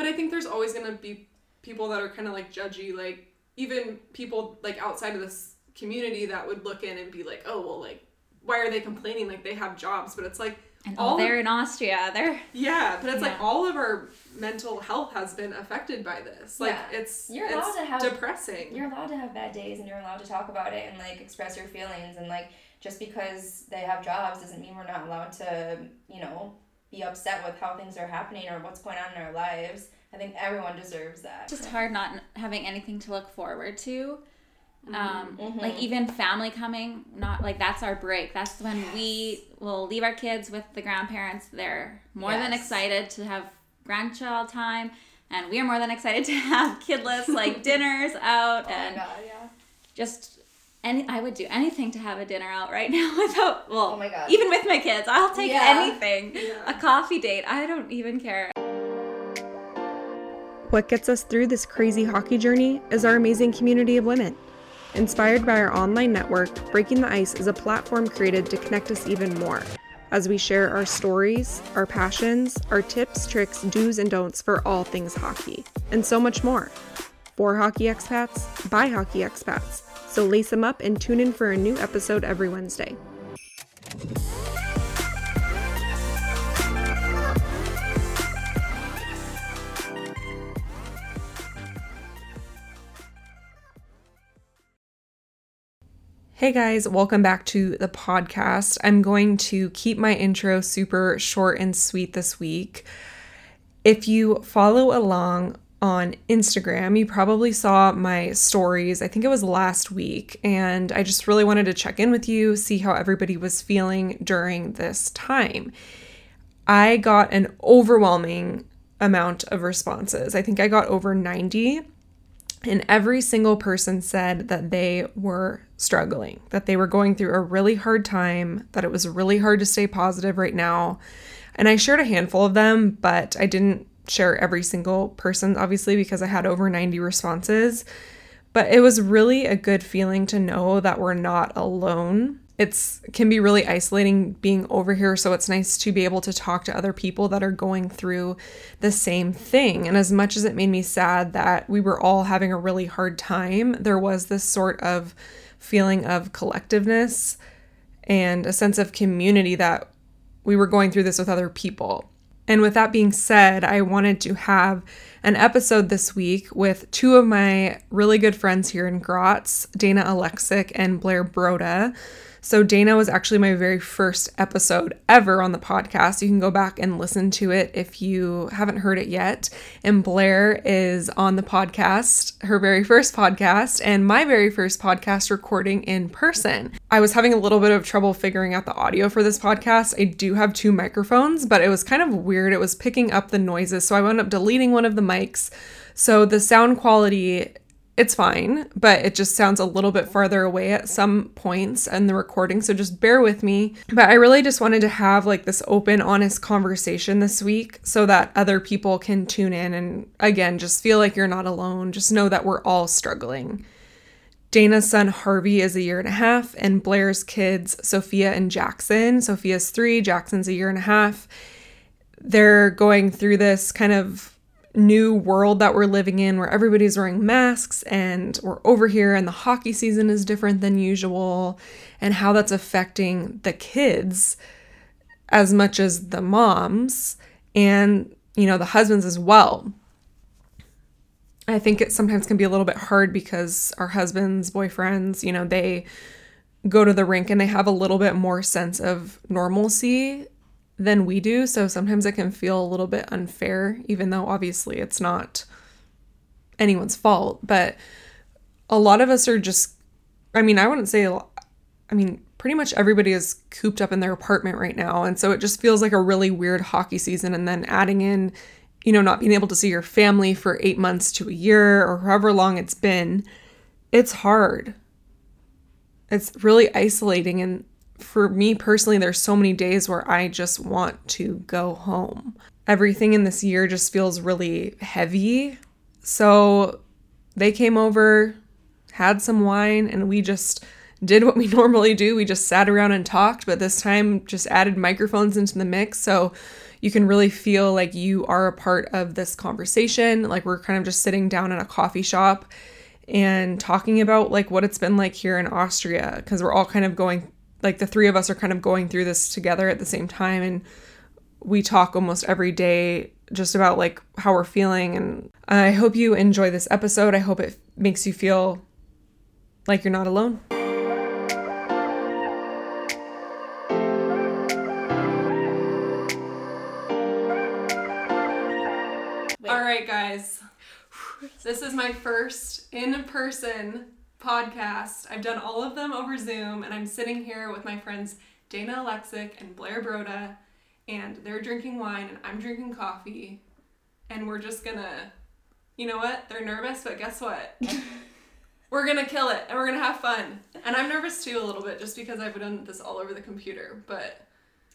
but I think there's always gonna be people that are kind of like judgy, like even people like outside of this community that would look in and be like, oh well, like why are they complaining? Like they have jobs, but it's like and all they're of, in Austria. They're yeah, but it's yeah. like all of our mental health has been affected by this. Like yeah. it's you're allowed it's to have depressing. You're allowed to have bad days, and you're allowed to talk about it and like express your feelings. And like just because they have jobs doesn't mean we're not allowed to, you know, be upset with how things are happening or what's going on in our lives. I think everyone deserves that. It's just hard not having anything to look forward to. Um, mm-hmm. Like even family coming, not like that's our break. That's when yes. we will leave our kids with the grandparents. They're more yes. than excited to have grandchild time, and we are more than excited to have kidless like dinners out oh and God, yeah. just any. I would do anything to have a dinner out right now without well, oh my God. even with my kids, I'll take yeah. anything. Yeah. A coffee date, I don't even care. What gets us through this crazy hockey journey is our amazing community of women. Inspired by our online network, Breaking the Ice is a platform created to connect us even more as we share our stories, our passions, our tips, tricks, do's, and don'ts for all things hockey, and so much more. For hockey expats, by hockey expats. So lace them up and tune in for a new episode every Wednesday. Hey guys, welcome back to the podcast. I'm going to keep my intro super short and sweet this week. If you follow along on Instagram, you probably saw my stories. I think it was last week, and I just really wanted to check in with you, see how everybody was feeling during this time. I got an overwhelming amount of responses. I think I got over 90 and every single person said that they were struggling, that they were going through a really hard time, that it was really hard to stay positive right now. And I shared a handful of them, but I didn't share every single person, obviously, because I had over 90 responses. But it was really a good feeling to know that we're not alone. It's can be really isolating being over here so it's nice to be able to talk to other people that are going through the same thing. And as much as it made me sad that we were all having a really hard time there was this sort of feeling of collectiveness and a sense of community that we were going through this with other people and with that being said i wanted to have an episode this week with two of my really good friends here in Graz, Dana Oleksuk and Blaire Broda. So, Dana was actually my very first episode ever on the podcast. You can go back and listen to it if you haven't heard it yet. And Blaire is on the podcast, her very first podcast, and my very first podcast recording in person. I was having a little bit of trouble figuring out the audio for this podcast. I do have two microphones, but it was kind of weird. It was picking up the noises. So, I wound up deleting one of the mics. So, the sound quality it's fine, but it just sounds a little bit farther away at some points in the recording. So just bear with me. But I really just wanted to have like this open, honest conversation this week so that other people can tune in and again, just feel like you're not alone. Just know that we're all struggling. Dana's son Harvey is a year and a half, and Blaire's kids, Sophia and Jackson. Sophia's three, Jackson's a year and a half. They're going through this kind of new world that we're living in where everybody's wearing masks and we're over here and the hockey season is different than usual and how that's affecting the kids as much as the moms and you know the husbands as well. I think it sometimes can be a little bit hard because our husbands boyfriends you know they go to the rink and they have a little bit more sense of normalcy than we do. So sometimes it can feel a little bit unfair, even though obviously it's not anyone's fault. But a lot of us are just, I mean, I wouldn't say, I mean, pretty much everybody is cooped up in their apartment right now. And so it just feels like a really weird hockey season. And then adding in, you know, not being able to see your family for eight months to a year or however long it's been, it's hard. It's really isolating. And for me personally, there's so many days where I just want to go home. Everything in this year just feels really heavy. So they came over, had some wine, and we just did what we normally do. We just sat around and talked, but this time just added microphones into the mix. So you can really feel like you are a part of this conversation. Like we're kind of just sitting down in a coffee shop and talking about like what it's been like here in Austria because we're all kind of going like the three of us are kind of going through this together at the same time and we talk almost every day just about like how we're feeling and I hope you enjoy this episode. I hope it makes you feel like you're not alone. All right, guys. This is my first in person podcast. I've done all of them over Zoom, and I'm sitting here with my friends Dana Oleksuk and Blaire Broda, and they're drinking wine, and I'm drinking coffee, and we're just gonna, you know what? They're nervous, but guess what? we're gonna kill it, and we're gonna have fun. And I'm nervous too a little bit, just because I've done this all over the computer, but.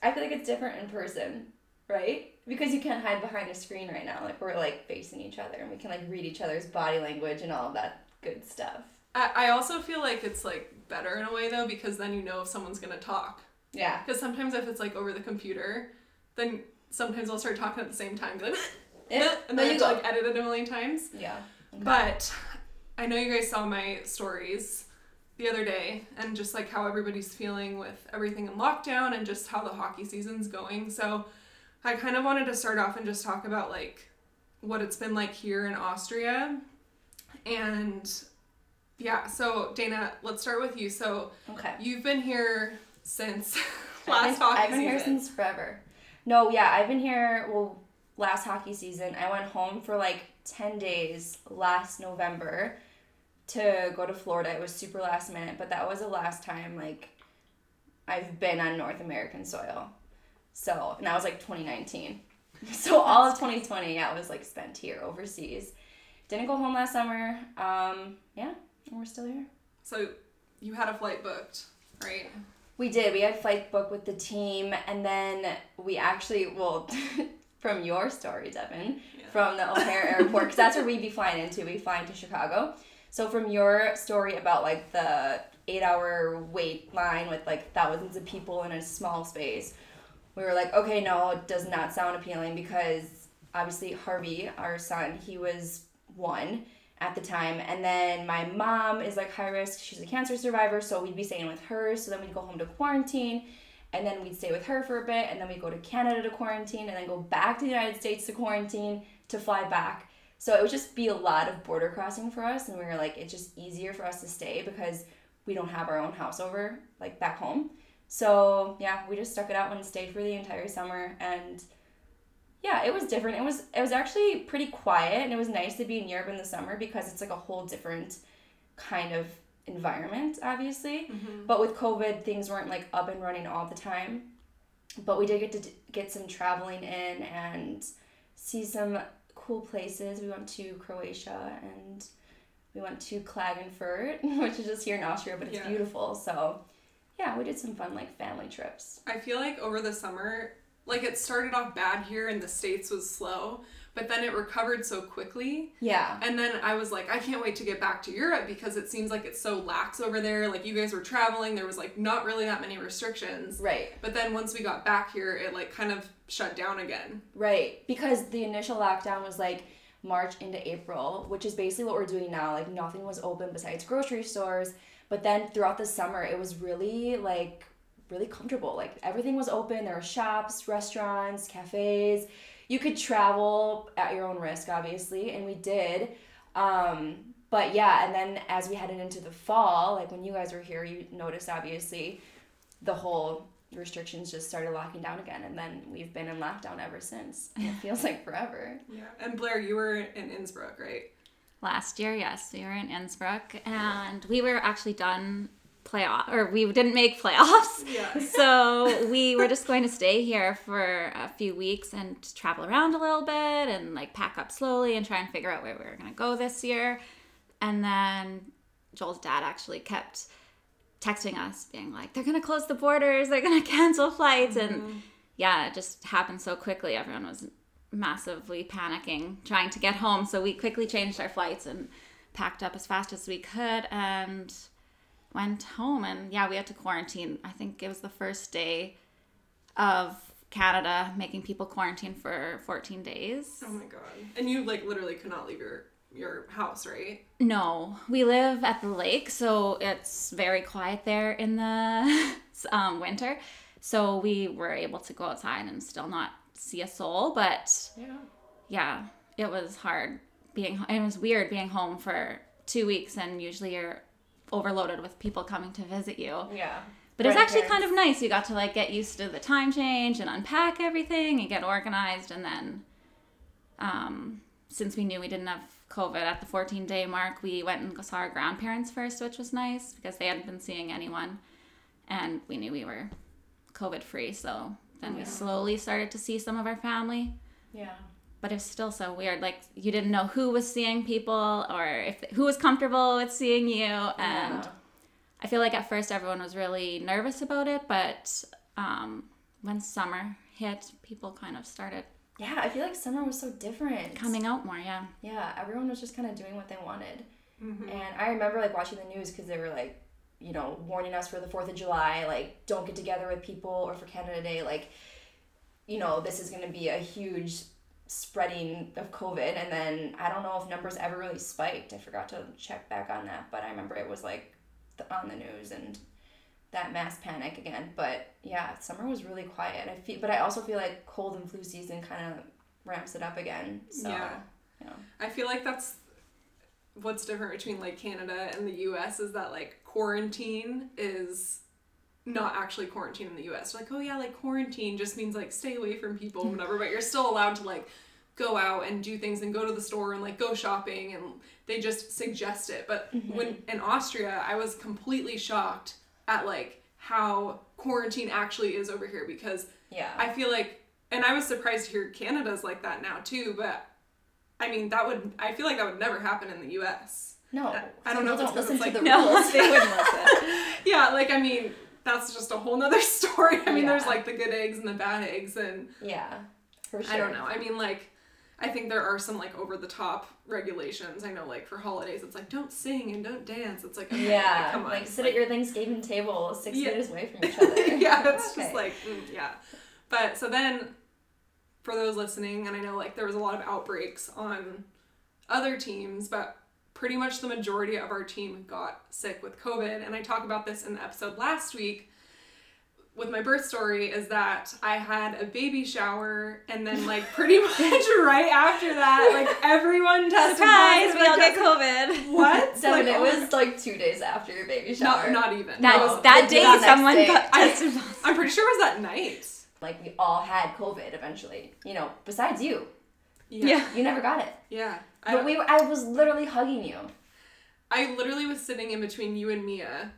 I feel like it's different in person, right? Because you can't hide behind a screen right now. Like we're like facing each other and we can like read each other's body language and all of that good stuff. I, I also feel like it's like better in a way though because then you know if someone's gonna talk. Yeah. Because sometimes if it's like over the computer, then sometimes I'll start talking at the same time, like, Yeah. and then you have to go. like edit it a million times. Yeah. But I know you guys saw my stories the other day and just like how everybody's feeling with everything in lockdown and just how the hockey season's going. So I kind of wanted to start off and just talk about like what it's been like here in Austria. And yeah, so Dana, let's start with you. So Okay. you've been here since I've last been, hockey I've been season. here since forever. No, yeah, I've been here. Well, last hockey season, I went home for like ten days last November to go to Florida. It was super last minute, but that was the last time like I've been on North American soil. So, and that was like 2019. So all of 2020, yeah, was like spent here overseas. Didn't go home last summer. Um, yeah, and we're still here. So you had a flight booked, right? We did. We had flight booked with the team, and then we actually, well, from your story, Devin, Yeah. from the O'Hare Airport, because that's where we'd be flying into. We fly into Chicago. So from your story about like the eight-hour wait line with like thousands of people in a small space, we were like, okay, no, it does not sound appealing because obviously Harvey, our son, he was one at the time. And then my mom is like high risk. She's a cancer survivor, so we'd be staying with her. So then we'd go home to quarantine, and then we'd stay with her for a bit, and then we'd go to Canada to quarantine, and then go back to the United States to quarantine to fly back. So it would just be a lot of border crossing for us, and we were like, it's just easier for us to stay because we don't have our own house over like back home. So yeah, we just stuck it out and stayed for the entire summer and yeah, it was different. It was it was actually pretty quiet and it was nice to be in Europe in the summer because it's like a whole different kind of environment, obviously. Mm-hmm. But with COVID, things weren't like up and running all the time. But we did get to d- get some traveling in and see some cool places. We went to Croatia and we went to Klagenfurt, which is just here in Austria, but it's Yeah. beautiful. So, yeah, we did some fun like family trips. I feel like over the summer, like it started off bad here in the States was slow, but then it recovered so quickly. Yeah. And then I was like, I can't wait to get back to Europe because it seems like it's so lax over there. Like you guys were traveling, there was like not really that many restrictions. Right. But then once we got back here, it like kind of shut down again. Right. Because the initial lockdown was like March into April, which is basically what we're doing now. Like nothing was open besides grocery stores. But then throughout the summer, it was really like really comfortable. Like everything was open. There were shops, restaurants, cafes. You could travel at your own risk, obviously, and we did. Um, but yeah, and then as we headed into the fall, like when you guys were here, you noticed obviously the whole restrictions just started locking down again, and then we've been in lockdown ever since. It feels like forever. Yeah. And Blaire, you were in Innsbruck, right? Last year, yes, we were in Innsbruck, and we were actually done playoff, or we didn't make playoffs. Yeah. so we were just going to stay here for a few weeks and travel around a little bit and like pack up slowly and try and figure out where we were going to go this year. And then Joel's dad actually kept texting us, being like, they're going to close the borders, they're going to cancel flights. And mm-hmm. yeah, it just happened so quickly. Everyone was massively panicking, trying to get home. So we quickly changed our flights and packed up as fast as we could and went home. And yeah, we had to quarantine. I think it was the first day of Canada, making people quarantine for 14 days. Oh my god. And you like literally could not leave your your house, right? No, we live at the lake, so it's very quiet there in the um, winter. So we were able to go outside and still not see a soul, but Yeah. yeah, it was hard being. It was weird being home for two weeks, and usually you're overloaded with people coming to visit you. Yeah. But it's actually kind of nice. You got to like get used to the time change and unpack everything and get organized. And then, um, since we knew we didn't have COVID at the 14 day mark, we went and saw our grandparents first, which was nice because they hadn't been seeing anyone, and we knew we were COVID free. So then we slowly started to see some of our family. Yeah. But it's still so weird. Like you didn't know who was seeing people or if who was comfortable with seeing you, and. Yeah. I feel like at first everyone was really nervous about it, but um, when summer hit, people kind of started Yeah, I feel like summer was so different. coming out more. Yeah. Yeah, everyone was just kind of doing what they wanted. Mm-hmm. And I remember like watching the news because they were like, you know, warning us for the 4th of July, like, don't get together with people or for Canada Day. Like, you know, this is going to be a huge spreading of COVID. And then I don't know if numbers ever really spiked. I forgot to check back on that. But I remember it was like on the news and that mass panic again. But yeah, summer was really quiet. I feel, but I also feel like cold and flu season kind of ramps it up again. So, Yeah. yeah. I feel like that's what's different between like Canada and the US is that like quarantine is not actually quarantine in the US. Like, oh yeah, like quarantine just means like stay away from people and whatever, but you're still allowed to like go out and do things and go to the store and like go shopping and they just suggest it. But mm-hmm. when in Austria, I was completely shocked at like how quarantine actually is over here because Yeah. I feel like, and I was surprised to hear Canada's like that now too, but I mean, that would, I feel like that would never happen in the US. No, I don't know if People it's 'cause listen to like- the No, rules. they wouldn't listen. Yeah, like, I mean, that's just a whole nother story. I mean, there's like the good eggs and the bad eggs, and Yeah, for sure. I don't know. I mean, like, I think there are some like over the top regulations. I know, like, for holidays, it's like, don't sing and don't dance. It's like, okay, Yeah, like, come on. like sit at your Thanksgiving table six Yeah. meters away from each other. yeah, it's Okay. just like, mm, yeah. But so then, for those listening, and I know like there was a lot of outbreaks on other teams, but pretty much the majority of our team got sick with COVID. And I talk about this in the episode last week with my birth story is that I had a baby shower and then like pretty much right after that, like everyone tested Surprise! positive. We all get COVID. What? Seven, Like, it was like two days after your baby shower. not, not even. That No. that the day, next someone day. got I- tested. positive. I'm pretty sure it was that night. like we all had COVID eventually. You know, besides you, Yeah. you never got it. Yeah. I, But we, were, I was literally hugging you. I literally was sitting in between you and Mia,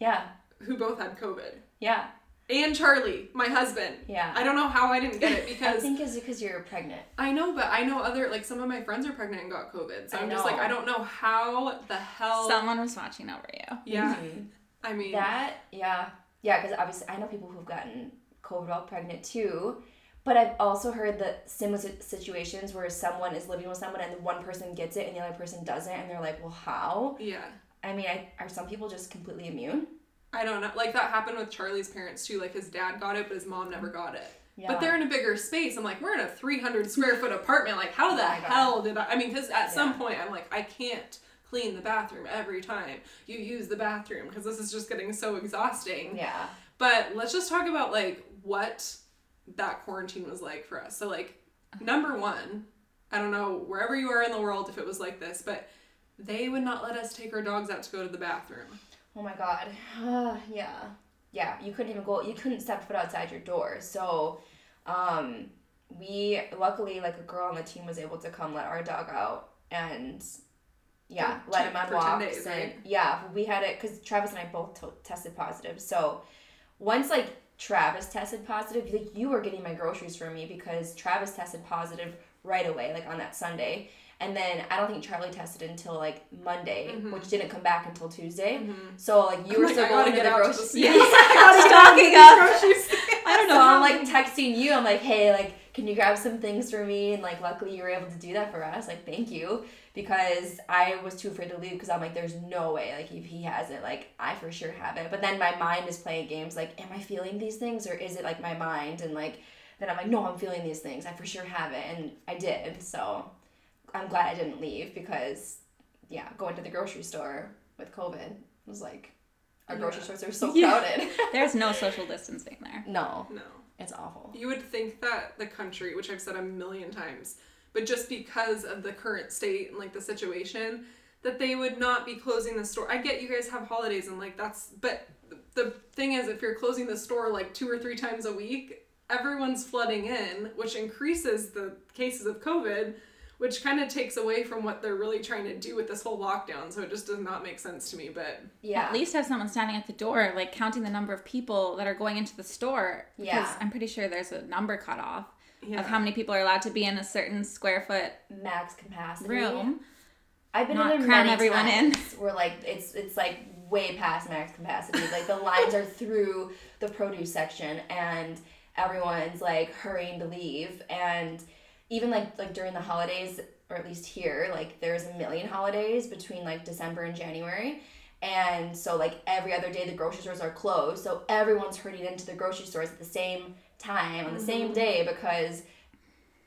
Yeah, who both had COVID. yeah, And Charlie, my husband. yeah. I don't know how I didn't get it because I because think it's because you're pregnant. I know, but I know other like some of my friends are pregnant and got COVID. So I I'm just like know. I don't know how the hell Someone was watching over you. Yeah. Mhm. I mean That, yeah. Yeah, because obviously I know people who've gotten COVID while pregnant too. But I've also heard that similar situations where someone is living with someone and one person gets it and the other person doesn't, and they're like, well, how? Yeah. I mean, I, are some people just completely immune? I don't know. Like that happened with Charlie's parents too. Like his dad got it, but his mom never got it. Yeah. But they're in a bigger space. I'm like, we're in a 300 square foot apartment. Like, how oh the Oh hell did I? I mean, because at some point, I'm like, I can't clean the bathroom every time you use the bathroom because this is just getting so exhausting. Yeah. But let's just talk about like what that quarantine was like for us. So, like, number one, I don't know wherever you are in the world if it was like this, but they would not let us take our dogs out to go to the bathroom. Oh my god. Uh, yeah. Yeah, you couldn't even go you couldn't step foot outside your door. So um we luckily like a girl on the team was able to come let our dog out and yeah, For let him on walks days, and right? yeah, we had it cuz Travis and I both to- tested positive. So once like Travis tested positive, like you were getting my groceries for me because Travis tested positive right away like on that Sunday. And then I don't think Charlie tested until like Monday, which didn't come back until Tuesday. So like you Mm-hmm. I'm were like, still I going to get the grocery. store. Stocking up. I don't know. I'm like texting you. I'm like, hey, like, can you grab some things for me? And like, luckily you were able to do that for us. Like, thank you, because I was too afraid to leave because I'm like, there's no way. Like, if he has it, like, I for sure have it. But then my mind is playing games. Like, am I feeling these things or is it like my mind? And like, then I'm like, no, I'm feeling these things. I for sure have it, and I did. So I'm glad I didn't leave because, yeah, going to the grocery store with COVID was like, our grocery Yeah. stores are so Yeah. crowded. There's no social distancing there. no, No. It's awful. You would think that the country, which I've said a million times, but just because of the current state and like the situation, that they would not be closing the store. I get you guys have holidays and like that's, but the thing is, if you're closing the store like two or three times a week, everyone's flooding in, which increases the cases of COVID, which kind of takes away from what they're really trying to do with this whole lockdown. So it just does not make sense to me. But Yeah. At least have someone standing at the door, like counting the number of people that are going into the store. Because Yeah. I'm pretty sure there's a number cut off yeah, of how many people are allowed to be in a certain square foot max capacity room. I've been Not in there cram many everyone in. times where like it's it's like way past max capacity. Like the lines are through the produce section and everyone's like hurrying to leave and even like like during the holidays or at least here like there's a million holidays between like December and January. And so like every other day the grocery stores are closed. So everyone's hurrying into the grocery stores at the same time on the same mm-hmm. day because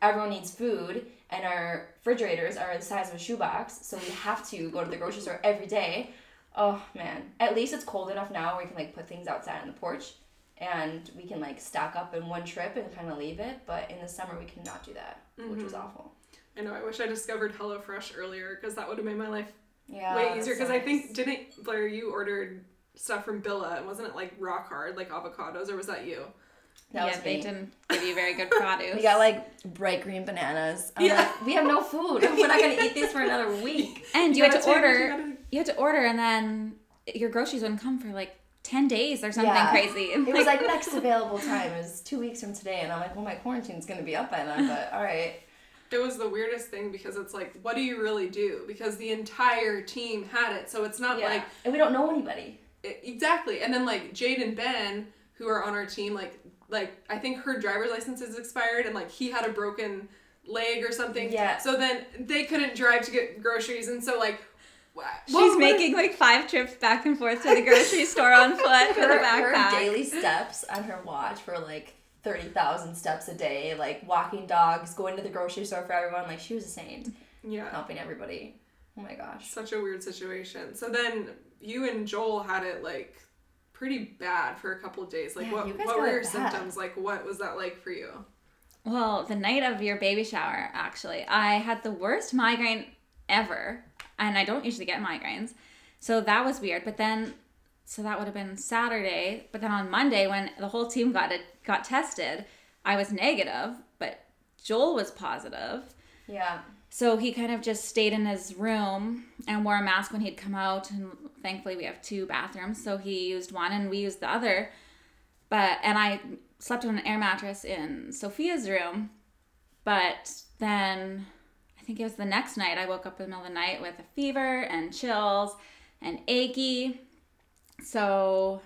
everyone needs food and our refrigerators are the size of a shoebox. So we have to go to the grocery store every day. Oh man. At least it's cold enough now where we can like put things outside on the porch and we can like stock up in one trip and kind of leave it. But in the summer we cannot do that which was mm-hmm. awful I know. I wish I discovered HelloFresh earlier because that would have made my life yeah way easier because so I think didn't Blaire you ordered stuff from Billa and wasn't it like rock hard like avocados or was that you? that yeah, they didn't give you very good produce. we got like bright green bananas I'm Yeah. like, we have no food we're not gonna eat these for another week and you, had gotta to you order. gotta- You had to order, and then your groceries wouldn't come for like ten days or something Yeah. crazy. it was like next available time is two weeks from today and i'm like well my quarantine's gonna be up by then but all right It was the weirdest thing because it's like, what do you really do? Because the entire team had it, so it's not yeah like and we don't know anybody it- exactly. And then like Jade and Ben, who are on our team, like like I think her driver's license is expired, and like he had a broken leg or something. Yeah. So then they couldn't drive to get groceries, and so like. Wha- She's what- what- making like five trips back and forth to the grocery store on foot with a her, backpack. her daily steps on her watch for like 30,000 steps a day, like walking dogs, going to the grocery store for everyone. Like, she was a saint, Yeah. helping everybody. Oh my gosh. Such a weird situation. So then you and Joel had it like pretty bad for a couple of days. Like Yeah, what what were your bad. symptoms? Like what was that like for you? Well, the night of your baby shower, actually, I had the worst migraine ever, and I don't usually get migraines. So that was weird. But then, so that would have been Saturday. But then on Monday, when the whole team got it got tested, I was negative, but Joel was positive. Yeah. So he kind of just stayed in his room and wore a mask when he'd come out. And thankfully, we have two bathrooms, so he used one and we used the other. But and I slept on an air mattress in Sophia's room. But then think it was the next night I woke up in the middle of the night with a fever and chills and achy. So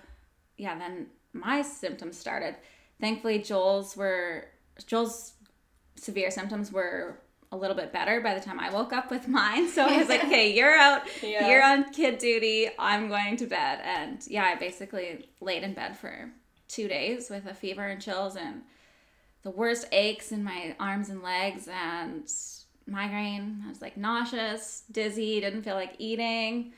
yeah, then my symptoms started. Thankfully, Joel's were Joel's severe symptoms were a little bit better by the time I woke up with mine. So I was like, okay, you're out. Yeah. You're on kid duty. I'm going to bed. And yeah, I basically laid in bed for two days with a fever and chills and the worst aches in my arms and legs and migraine. I was like nauseous, dizzy, didn't feel like eating.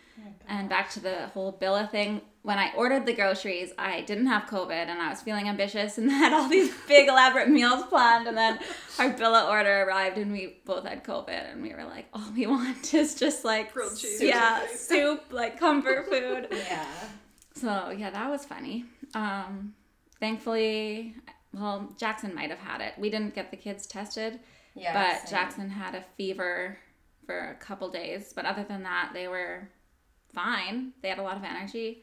And back to the whole Billa thing. When I ordered the groceries, I didn't have COVID and I was feeling ambitious and had all these big elaborate meals planned. And then our Billa order arrived and we both had COVID and we were like, all we want is just like, Grilled cheese yeah, soup, like comfort food. Yeah. So yeah, that was funny. Um, thankfully, well, Jackson might have had it. We didn't get the kids tested, Yeah. but same. Jackson had a fever for a couple days. But other than that, they were fine. They had a lot of energy.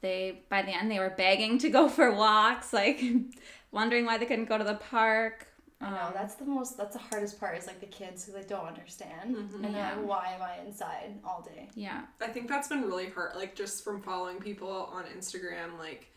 They by the end they were begging to go for walks, like wondering why they couldn't go to the park. I know Um, that's the most. That's the hardest part. Is like the kids who like don't understand, and they're Yeah. like, "Why am I inside all day?" yeah, I think that's been really hard, like just from following people on Instagram, like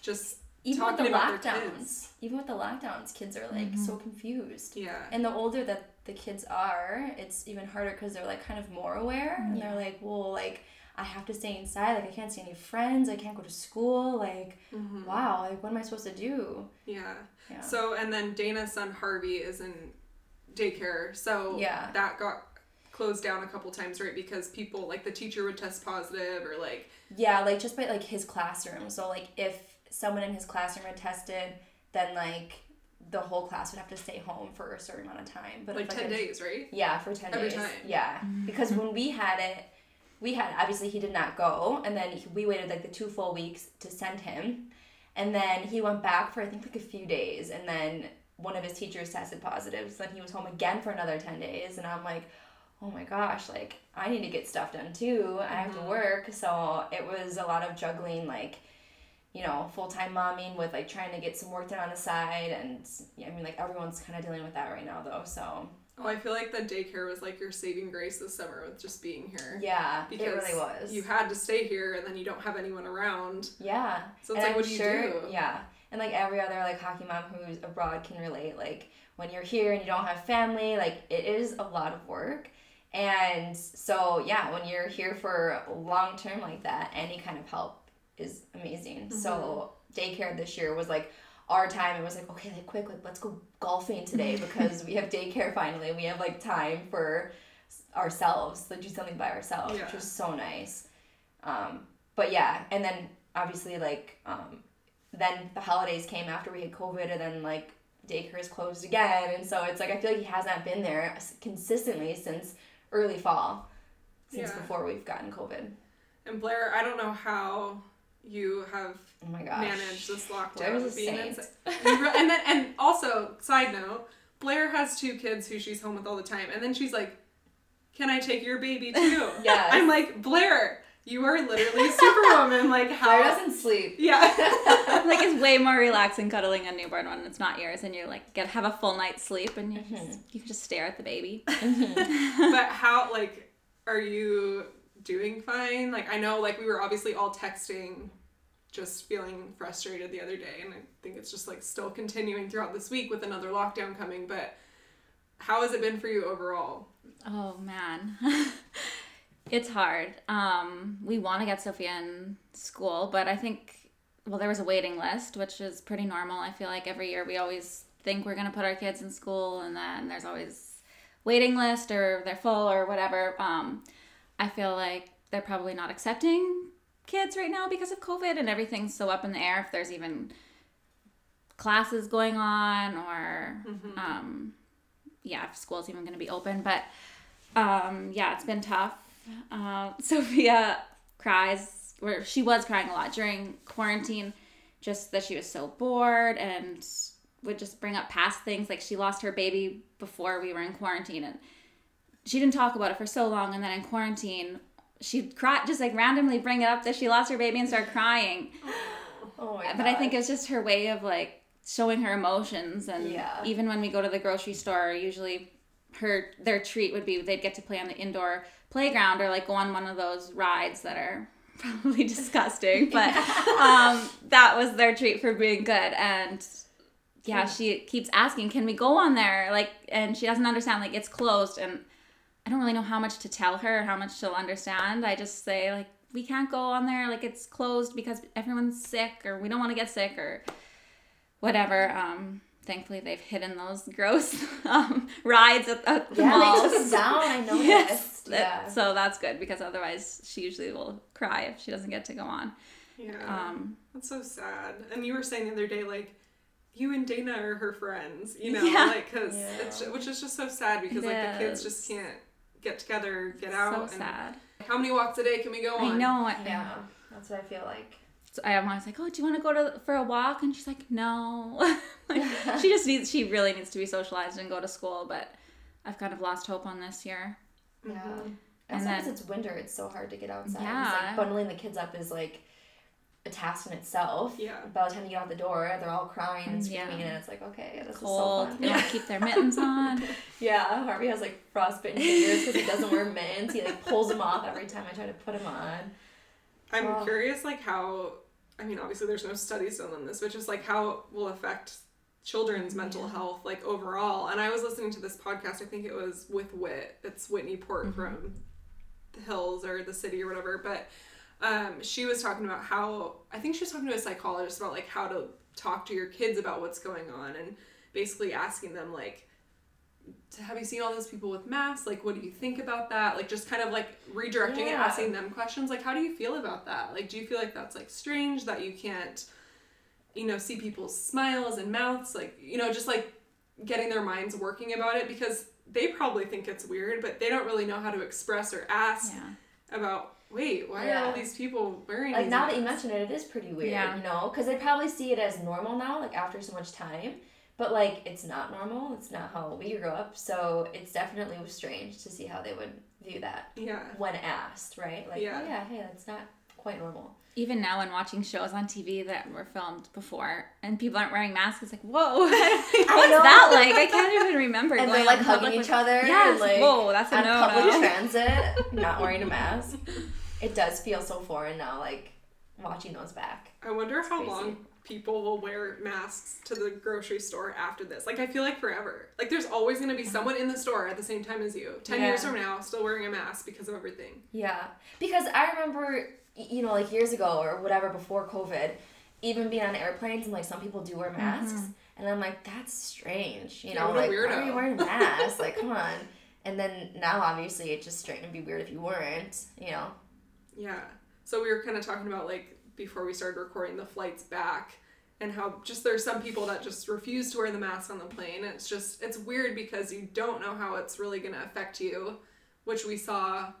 just Even with the lockdowns, even with the lockdowns, kids are like so confused. Yeah. And the older that the kids are, it's even harder because they're like kind of more aware and they're like, well, like I have to stay inside. Like I can't see any friends. I can't go to school. Like Mm-hmm. wow, like what am I supposed to do? Yeah. Yeah. So and then Dana's son Harvey is in daycare. So Yeah. that got closed down a couple times, right? Because people like the teacher would test positive or like Yeah, like just by like his classroom. So like if someone in his classroom had tested, then like the whole class would have to stay home for a certain amount of time. But like if, ten a- days, right? Yeah, for 10 Every days. time. Yeah. Mm-hmm. Because when we had it, we had obviously he did not go and then we waited like the two full weeks to send him. And then he went back for I think like a few days and then one of his teachers tested positive. So then he was home again for another 10 days and I'm like, "Oh my gosh, like I need to get stuff done too. I have to mm-hmm. work." So it was a lot of juggling like you know, full time momming with like trying to get some work done on the side, and yeah, I mean, like everyone's kind of dealing with that right now, though. So Oh, I feel like the daycare was like your saving grace this summer with just being here. yeah, Because it really was. You had to stay here and then you don't have anyone around. Yeah. So it's and like, I'm what do you do? Yeah. And like every other like hockey mom who's abroad can relate. Like when you're here and you don't have family, like it is a lot of work. And so yeah, when you're here for long term like that, any kind of help is amazing. So daycare this year was like our time. It was like okay, like quick, like let's go golfing today because we have daycare finally. We have like time for ourselves, like do something by ourselves, Yeah. which was so nice. Um, but yeah, and then obviously like um, then the holidays came after we had COVID, and then like daycare is closed again, and so it's like I feel like he has not been there consistently since early fall, since Yeah. before we've gotten COVID. And Blaire, I don't know how you have Oh my gosh. managed this lockdown. Blaire's a being saint. inside. And then and also side note, Blaire has two kids who she's home with all the time, and then she's like, "Can I take your baby too?" yeah. I'm like, Blaire, you are literally Superwoman. Like how? Blaire doesn't sleep. Yeah. like it's way more relaxing cuddling a newborn when it's not yours and you're like get have a full night's sleep and you, just, mm-hmm. you can just stare at the baby. Mm-hmm. but how like are you doing fine? Like I know like we were obviously all texting just feeling frustrated the other day and I think it's just like still continuing throughout this week with another lockdown coming, but how has it been for you overall? Oh man. it's hard. Um, we want to get Sophia in school, but I think well there was a waiting list, which is pretty normal. I feel like every year we always think we're gonna put our kids in school and then there's always waiting list or they're full or whatever. Um, I feel like they're probably not accepting kids right now because of COVID and everything's so up in the air if there's even classes going on or um, yeah, if school's even going to be open. But um, yeah, it's been tough. Uh, Sophia cries, or she was crying a lot during quarantine, just that she was so bored and would just bring up past things. Like she lost her baby before we were in quarantine, and she didn't talk about it for so long. And then in quarantine, she'd cry, just like randomly bring it up that she lost her baby and start crying. Oh my But I think it's just her way of like showing her emotions and Yeah. even when we go to the grocery store usually her their treat would be they'd get to play on the indoor playground or like go on one of those rides that are probably disgusting but um that was their treat for being good and yeah she keeps asking can we go on there like and she doesn't understand like it's closed and I don't really know how much to tell her, how much she'll understand. I just say like we can't go on there, like it's closed because everyone's sick or we don't want to get sick or whatever. Um, thankfully they've hidden those gross um, rides at, at the yeah, malls. they took it down. I noticed. Yes, that- yeah. so that's good because otherwise she usually will cry if she doesn't get to go on. Yeah. Um, That's so sad. And you were saying the other day, like, you and Dana are her friends, you know, Yeah. like, cause Yeah. it's, which is just so sad because, like, the kids just can't get together, get so out. and sad. How many walks a day can we go on? I know. I- yeah, that's what I feel like. So I was like, "Oh, do you want to go to for a walk?" And she's like, "No." like, she just needs. She really needs to be socialized and go to school. But I've kind of lost hope on this year. Yeah. Mm-hmm. And And sometimes then- it's winter, it's so hard to get outside. Yeah. It's like bundling the kids up is like a task in itself. Yeah. By the time you get out the door, they're all crying and Yeah. screaming, and it's like, okay, this Cold. is so They fun. want to keep their mittens on. Yeah, Harvey has like frostbitten fingers because he doesn't wear mittens. He like pulls them off every time I try to put them on. I'm Oh. curious, like, how, I mean, obviously there's no studies done on this, but just, like, how it will affect children's mental health like overall. And I was listening to this podcast. I think it was with Wit. It's Whitney Port Mm-hmm. from the Hills or the city or whatever. But um, she was talking about how I think she was talking to a psychologist about like how to talk to your kids about what's going on and basically asking them like to have you seen all those people with masks like what do you think about that like just kind of like redirecting and Yeah. asking them questions like how do you feel about that like do you feel like that's like strange that you can't you know see people's smiles and mouths like you know just like getting their minds working about it because they probably think it's weird but they don't really know how to express or ask Yeah. about wait why are all these people wearing like these now that you mention it, it is pretty weird, Yeah. you know, because they probably see it as normal now, like after so much time. But like, it's not normal. It's not how we grew up. So it's definitely strange to see how they would view that yeah when asked, right? Like, Yeah. oh yeah, hey, that's not quite normal. Even now, when watching shows on TV that were filmed before and people aren't wearing masks, it's like, whoa, what's that like? I can't even remember. And they're like hugging public each with- other. Yes, like, whoa, that's a no public no. transit, not wearing a mask. It does feel so foreign now, like watching those back. I wonder how crazy. long people will wear masks to the grocery store after this. Like, I feel like forever. Like, there's always going to be someone in the store at the same time as you. 10 years from now, still wearing a mask because of everything. Yeah, because I remember, y- you know, like years ago or whatever before COVID, even being on airplanes and like some people do wear masks, mm-hmm. and I'm like, that's strange, you know, what a like why are you wearing a mask? like, come on. And then now, obviously, it's just straight and be weird if you weren't, you know. Yeah. So, we were kind of talking about, like, before we started recording the flights back and how just there's some people that just refuse to wear the mask on the plane. It's just, it's weird because you don't know how it's really going to affect you, which we saw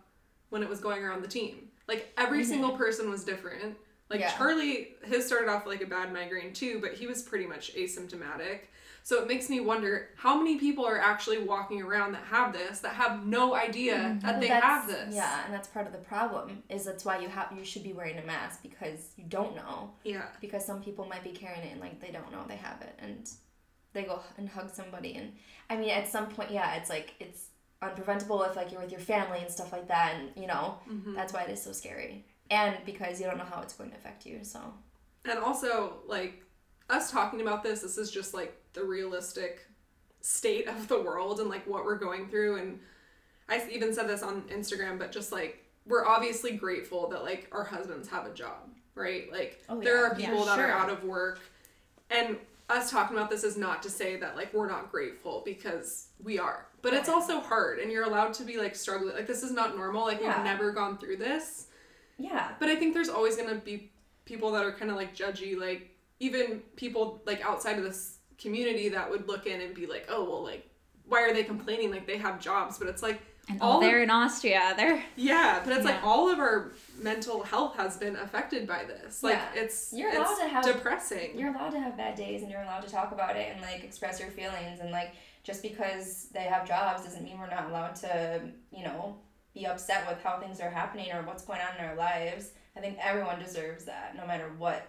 when it was going around the team. Like, every mm-hmm. single person was different. Like, Yeah. Charlie, his started off like a bad migraine too, but he was pretty much asymptomatic. So it makes me wonder how many people are actually walking around that have this that have no idea mm-hmm. that Well, they have this. Yeah, and that's part of the problem. Is that's why you have you should be wearing a mask because you don't know. Yeah. because some people might be carrying it and like they don't know they have it and they go and hug somebody and i mean at some point yeah it's like it's unpreventable if like you're with your family and stuff like that and you know Mm-hmm. that's why it is so scary and because you don't know how it's going to affect you so And also, like, us talking about this, this is just like the realistic state of the world and like what we're going through. And I even said this on Instagram, but just like, we're obviously grateful that like our husbands have a job, right? Like, Oh, there are people Yeah, that are out of work. And us talking about this is not to say that like we're not grateful because we are. But it's also hard and you're allowed to be like struggling. Like, this is not normal. Like, Yeah. we've never gone through this. yeah But I think there's always gonna be people that are kind of like judgy, like even people like outside of this community that would look in and be like, oh well, like why are they complaining? Like they have jobs, but it's like And all oh, they're of, in Austria. They're yeah, but it's like all of our mental health has been affected by this. Like Yeah. it's You're it's allowed to have- depressing. you're allowed to have bad days and you're allowed to talk about it and like express your feelings and like just because they have jobs doesn't mean we're not allowed to you know be upset with how things are happening or what's going on in our lives i think everyone deserves that no matter what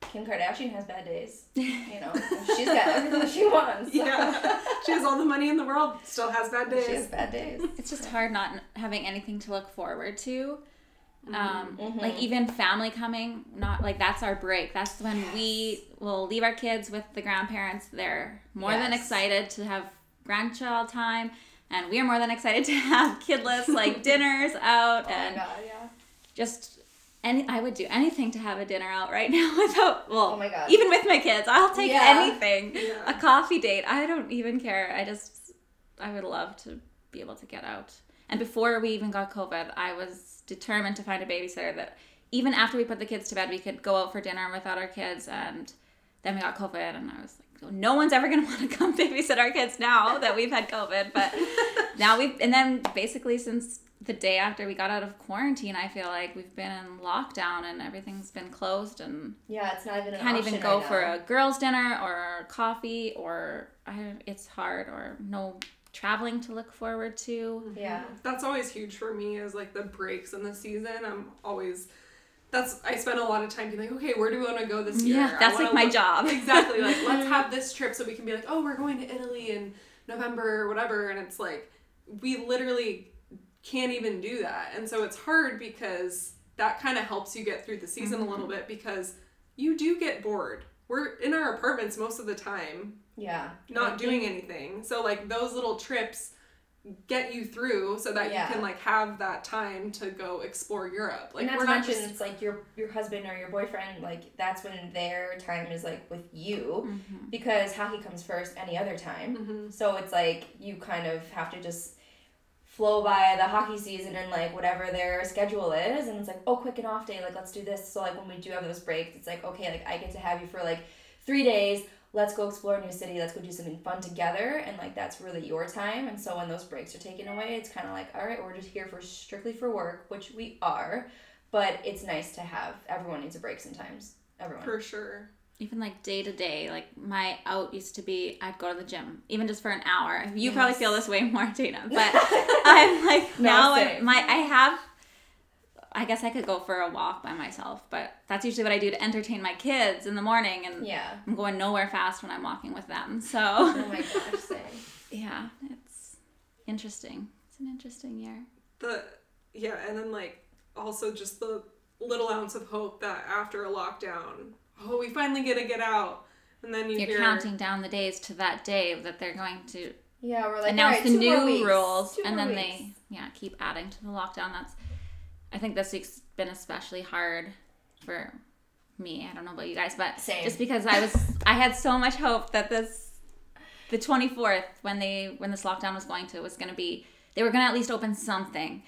kim kardashian has bad days you know she's got everything she wants yeah, she has all the money in the world, still has bad days. she has bad days it's just hard not having anything to look forward to. Um, Mhm. Like even family coming, not like that's our break. That's when we will leave our kids with the grandparents. They're more than excited to have grandchild time, and we are more than excited to have kidless like dinners out oh my and god yeah just any. I would do anything to have a dinner out right now without well, Oh my God. even with my kids, I'll take Yeah. anything. Yeah. A coffee date, I don't even care. I just I would love to be able to get out. And before we even got COVID, I was determined to find a babysitter that even after we put the kids to bed, we could go out for dinner without our kids. And then we got COVID, and I was like, no one's ever gonna want to come babysit our kids now that we've had COVID. But now we've, and then basically since the day after we got out of quarantine, I feel like we've been in lockdown and everything's been closed and yeah it's not even an can't option even go right for now. a girls' dinner or coffee or I, it's hard or no traveling to look forward to. yeah That's always huge for me is like the breaks in the season. I'm always that's I spend a lot of time being like, okay, where do we want to go this year? Yeah, that's like my look- job. Exactly. Like let's have this trip so we can be like, oh, we're going to Italy in November or whatever, and it's like we literally can't even do that, and so it's hard because that kind of helps you get through the season a little mm-hmm. bit because you do get bored. we're in our apartments most of the time, Yeah. not doing anything. So like those little trips get you through so that Yeah. you can like have that time to go explore Europe. Like and not we're not just it's like your your husband or your boyfriend. Like that's when their time is like with you, Mm-hmm. because hockey comes first any other time. Mhm. So it's like you kind of have to just flow by the hockey season and like whatever their schedule is, and it's like oh quick an off day, like let's do this. So like when we do have those breaks, it's like okay, like I get to have you for like three days. Let's go explore a new city. Let's go do something fun together, and like that's really your time. And so when those breaks are taken away, it's kind of like all right, we're just here for strictly for work, which we are, but it's nice to have. Everyone needs a break sometimes. Everyone. for sure. even like day to day, like my out used to be I'd go to the gym even just for an hour. You probably feel this way more, Dana, but I'm like No, now. I'm, my I have. I guess I could go for a walk by myself, but that's usually what I do to entertain my kids in the morning, and yeah. I'm going nowhere fast when I'm walking with them. So Oh my gosh, same. yeah, it's interesting. It's an interesting year. The yeah, and then like also just the little ounce of hope that after a lockdown, oh, we finally get to get out, and then you You're hear counting down the days to that day that they're going to Yeah, we're like announce "Alright, the two more new weeks. rules Two and then weeks." they yeah keep adding to the lockdown that's i think this week's been especially hard for me i don't know about you guys but Same. just because i was i had so much hope that this the 24th when they when this lockdown was going to was going to be they were going to at least open something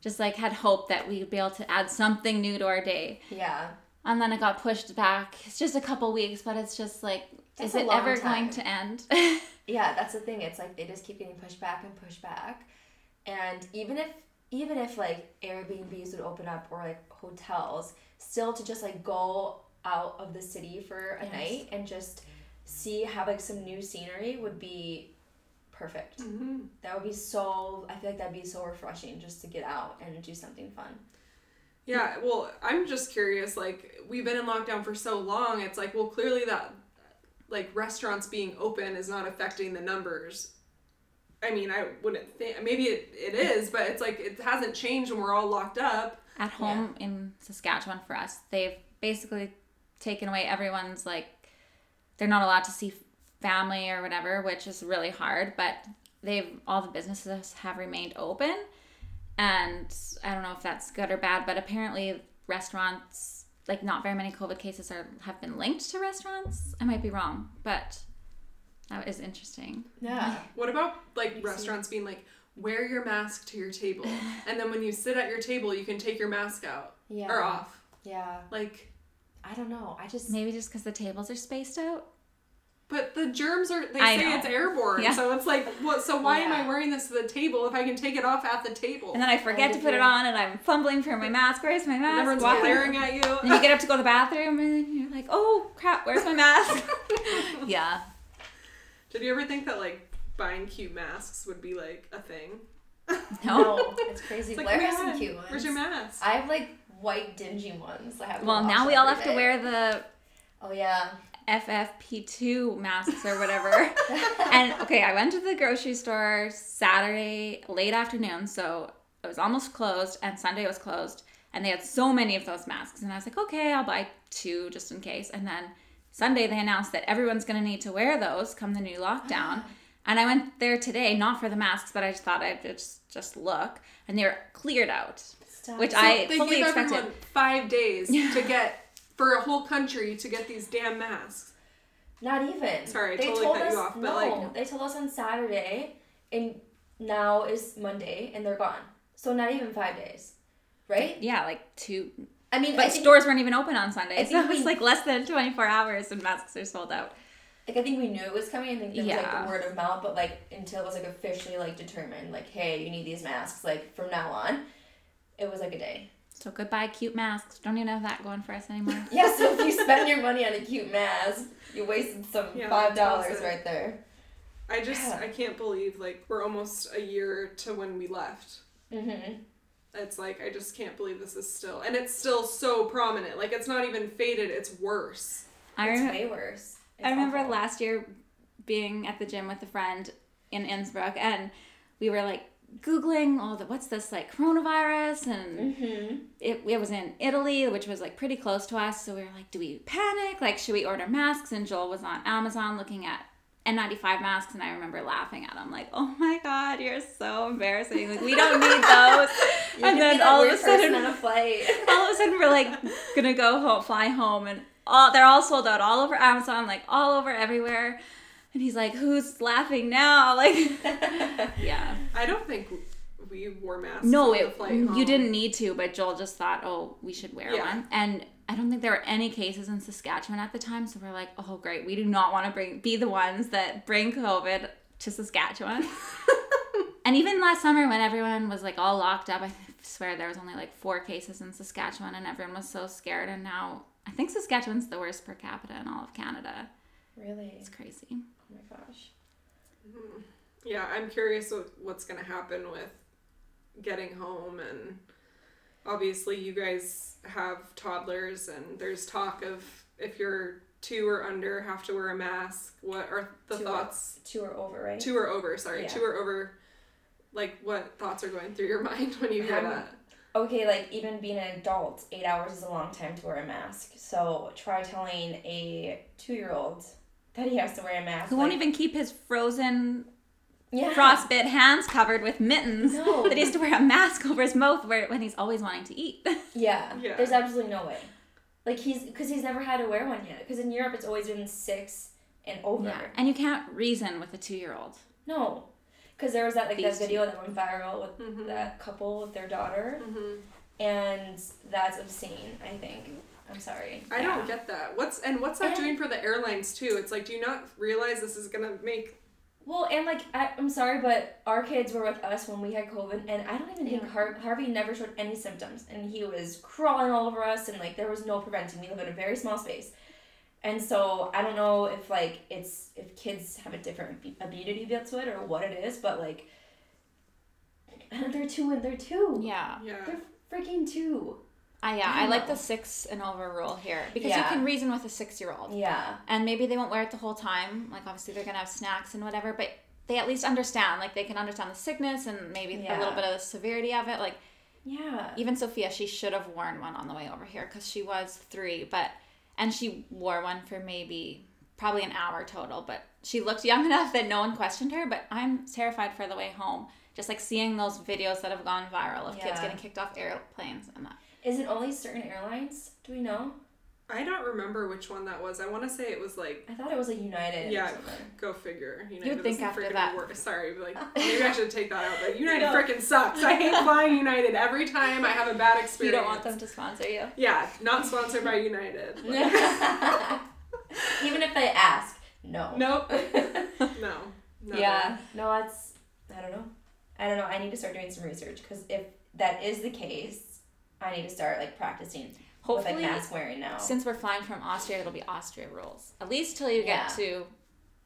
just like had hope that we'd be able to add something new to our day Yeah. and then it got pushed back it's just a couple weeks but it's just like That's is it ever time. going to end Yeah, that's the thing. It's like they just keep getting pushed back and pushed back. And even if even if like Airbnbs would open up or like hotels, still to just like go out of the city for a Yes. night and just see have like some new scenery would be perfect. Mhm. That would be so I feel like that'd be so refreshing just to get out and do something fun. Yeah, well, I'm just curious. Like, we've been in lockdown for so long. It's like, well, clearly that, like, restaurants being open is not affecting the numbers. I mean, I wouldn't think. Maybe it, it is, but it's like it hasn't changed when we're all locked up. at home in Saskatchewan for us, they've basically taken away everyone's like they're not allowed to see family or whatever, which is really hard, but they've all the businesses have remained open. And I don't know if that's good or bad, but apparently restaurants like not very many COVID cases are have been linked to restaurants. I might be wrong, but that is interesting. Yeah. What about like restaurants being like, wear your mask to your table, and then when you sit at your table, you can take your mask out Yeah. or off. Yeah. Like, I don't know. I just Maybe just because the tables are spaced out. but the germs are. They I say know. it's airborne, Yeah. so it's like, what? So why am I wearing this to the table if I can take it off at the table? And then I forget to put it on, and I'm fumbling for my mask. Where's my And mask? everyone's Walking- glaring at you. And you get up to go to the bathroom, and you're like, "Oh crap, where's my mask?" yeah. Did you ever think that like buying cute masks would be like a thing? No. no, it's crazy. It's like, Blaire oh has some cute ones. Where's your mask? I have like white dingy ones. I have. Well, now we all every have to wear the Oh yeah. FFP2 masks or whatever. and okay, I went to the grocery store Saturday late afternoon, so it was almost closed, and Sunday was closed, and they had so many of those masks, and I was like, okay, I'll buy two just in case. And then Sunday they announced that everyone's gonna need to wear those come the new lockdown. And I went there today, not for the masks, but I just thought I'd just just look, and they were cleared out, Stop. which So I they fully give expected. everyone five days to get for a whole country to get these damn masks. Not even. Sorry, I they totally told cut us, you off, but, no, like- they told us on Saturday, and now is Monday, and they're gone. So not even five days, right? Yeah, like two I mean, But I think, stores weren't even open on Sunday, I so think it was we- like less than 24 hours and masks are sold out. like I think we knew it was coming. I think there was like the word of mouth, but like until it was like officially like determined, like hey, you need these masks, like from now on, it was like a day. So goodbye, cute masks. Don't even have that going for us anymore. Yeah, so if you spend your money on a cute mask, you wasted some Yeah, five dollars right there. I just Yeah. I can't believe like we're almost a year to when we left. Mm-hmm. It's like I just can't believe this is still and it's still so prominent. Like it's not even faded, it's worse. I It's remember. way worse. It's I remember awful. last year being at the gym with a friend in Innsbruck, and we were like googling all the what's this like coronavirus and Mm-hmm. it, it was in Italy, which was like pretty close to us. So we were like, do we panic? Like, should we order masks? And Joel was on Amazon looking at N95 masks, and I remember laughing at him, like, oh my god, you're so embarrassing. Like, we don't need those. and then all of a sudden, on a flight. all of a sudden, we're like gonna go home, fly home, and all they're all sold out all over Amazon, like all over everywhere. And he's like, who's laughing now? Like, yeah. I don't think we wore masks. No, on the it, flight you home. didn't need to, but Joel just thought, oh, we should wear Yeah. one. And I don't think there were any cases in Saskatchewan at the time, so we're like, oh, great, we do not want to bring be the ones that bring COVID to Saskatchewan. and even last summer, when everyone was like all locked up, I swear there was only like four cases in Saskatchewan, and everyone was so scared. And now I think Saskatchewan's the worst per capita in all of Canada. Really? It's crazy. Oh my gosh. Yeah, I'm curious what, what's going to happen with getting home and obviously you guys have toddlers and there's talk of if you're two or under have to wear a mask. What are the Two or- thoughts? Two are over, right? Two or over, sorry. Yeah. Two or over. Like what thoughts are going through your mind when you hear Um, that? Okay, like even being an adult, eight hours is a long time to wear a mask. So try telling a two-year-old that he has to wear a mask. Who won't even keep his frozen yeah. frostbit hands covered with mittens No. that he has to wear a mask over his mouth where, when he's always wanting to eat. Yeah. Yeah. There's absolutely no way. Like he's because he's never had to wear one yet. Because in Europe it's always been six and over. yeah. And you can't reason with a two year old. No. Because there was that like These that video that went viral with Mhm. that couple with their daughter, hmm and that's obscene. I think. I'm sorry. I don't get that. What's and what's that And- doing for the airlines too? It's like, do you not realize this is gonna make? Well, and like I, I'm sorry, but our kids were with us when we had COVID, and I don't even think Har- Harvey never showed any symptoms, and he was crawling all over us, and like there was no preventing. We live in a very small space, and so I don't know if like it's if kids have a different be- immunity built to it or what it is, but like they're two and they're two. Yeah. Yeah. They're freaking two. I, yeah, I I like the six and over rule here because you can reason with a six year old. Yeah. And maybe they won't wear it the whole time. Like, obviously, they're going to have snacks and whatever, but they at least understand. Like, they can understand the sickness and maybe a little bit of the severity of it. Like, Yeah. even Sophia, she should have worn one on the way over here because she was three, but and she wore one for maybe probably an hour total. But she looked young enough that no one questioned her. But I'm terrified for the way home. Just like seeing those videos that have gone viral of kids getting kicked off airplanes and that. Is it only certain airlines? Do we know? I don't remember which one that was. I want to say it was like I thought it was a United. Yeah, Or go figure. United You'd think after freaking that- Work. Sorry, like maybe I should take that out. But United No. freaking sucks. I hate flying United every time I have a bad experience. You don't want them to sponsor you. Yeah, not sponsored by United. Even if they ask, no. nope. No. No. Yeah. No, it's. I don't know. I don't know. I need to start doing some research because if that is the case, I need to start like practicing with Hopefully, like mask wearing now. since we're flying from Austria, it'll be Austria rules. At least till you Yeah. get to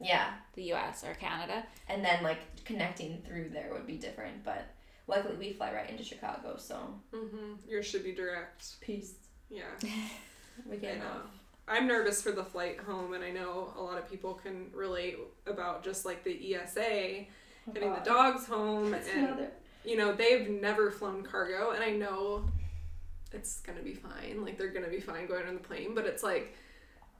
yeah, the U.S. or Canada. and then like connecting through there would be different, but luckily we fly right into Chicago, so Mm-hmm. Yours should be direct. peace. Yeah. We I know. Off. I'm nervous for the flight home, and I know a lot of people can relate about just like the ESA getting the dogs home, That's and another- you know they've never flown cargo, and I know it's gonna be fine. Like they're gonna be fine going on the plane, but it's like.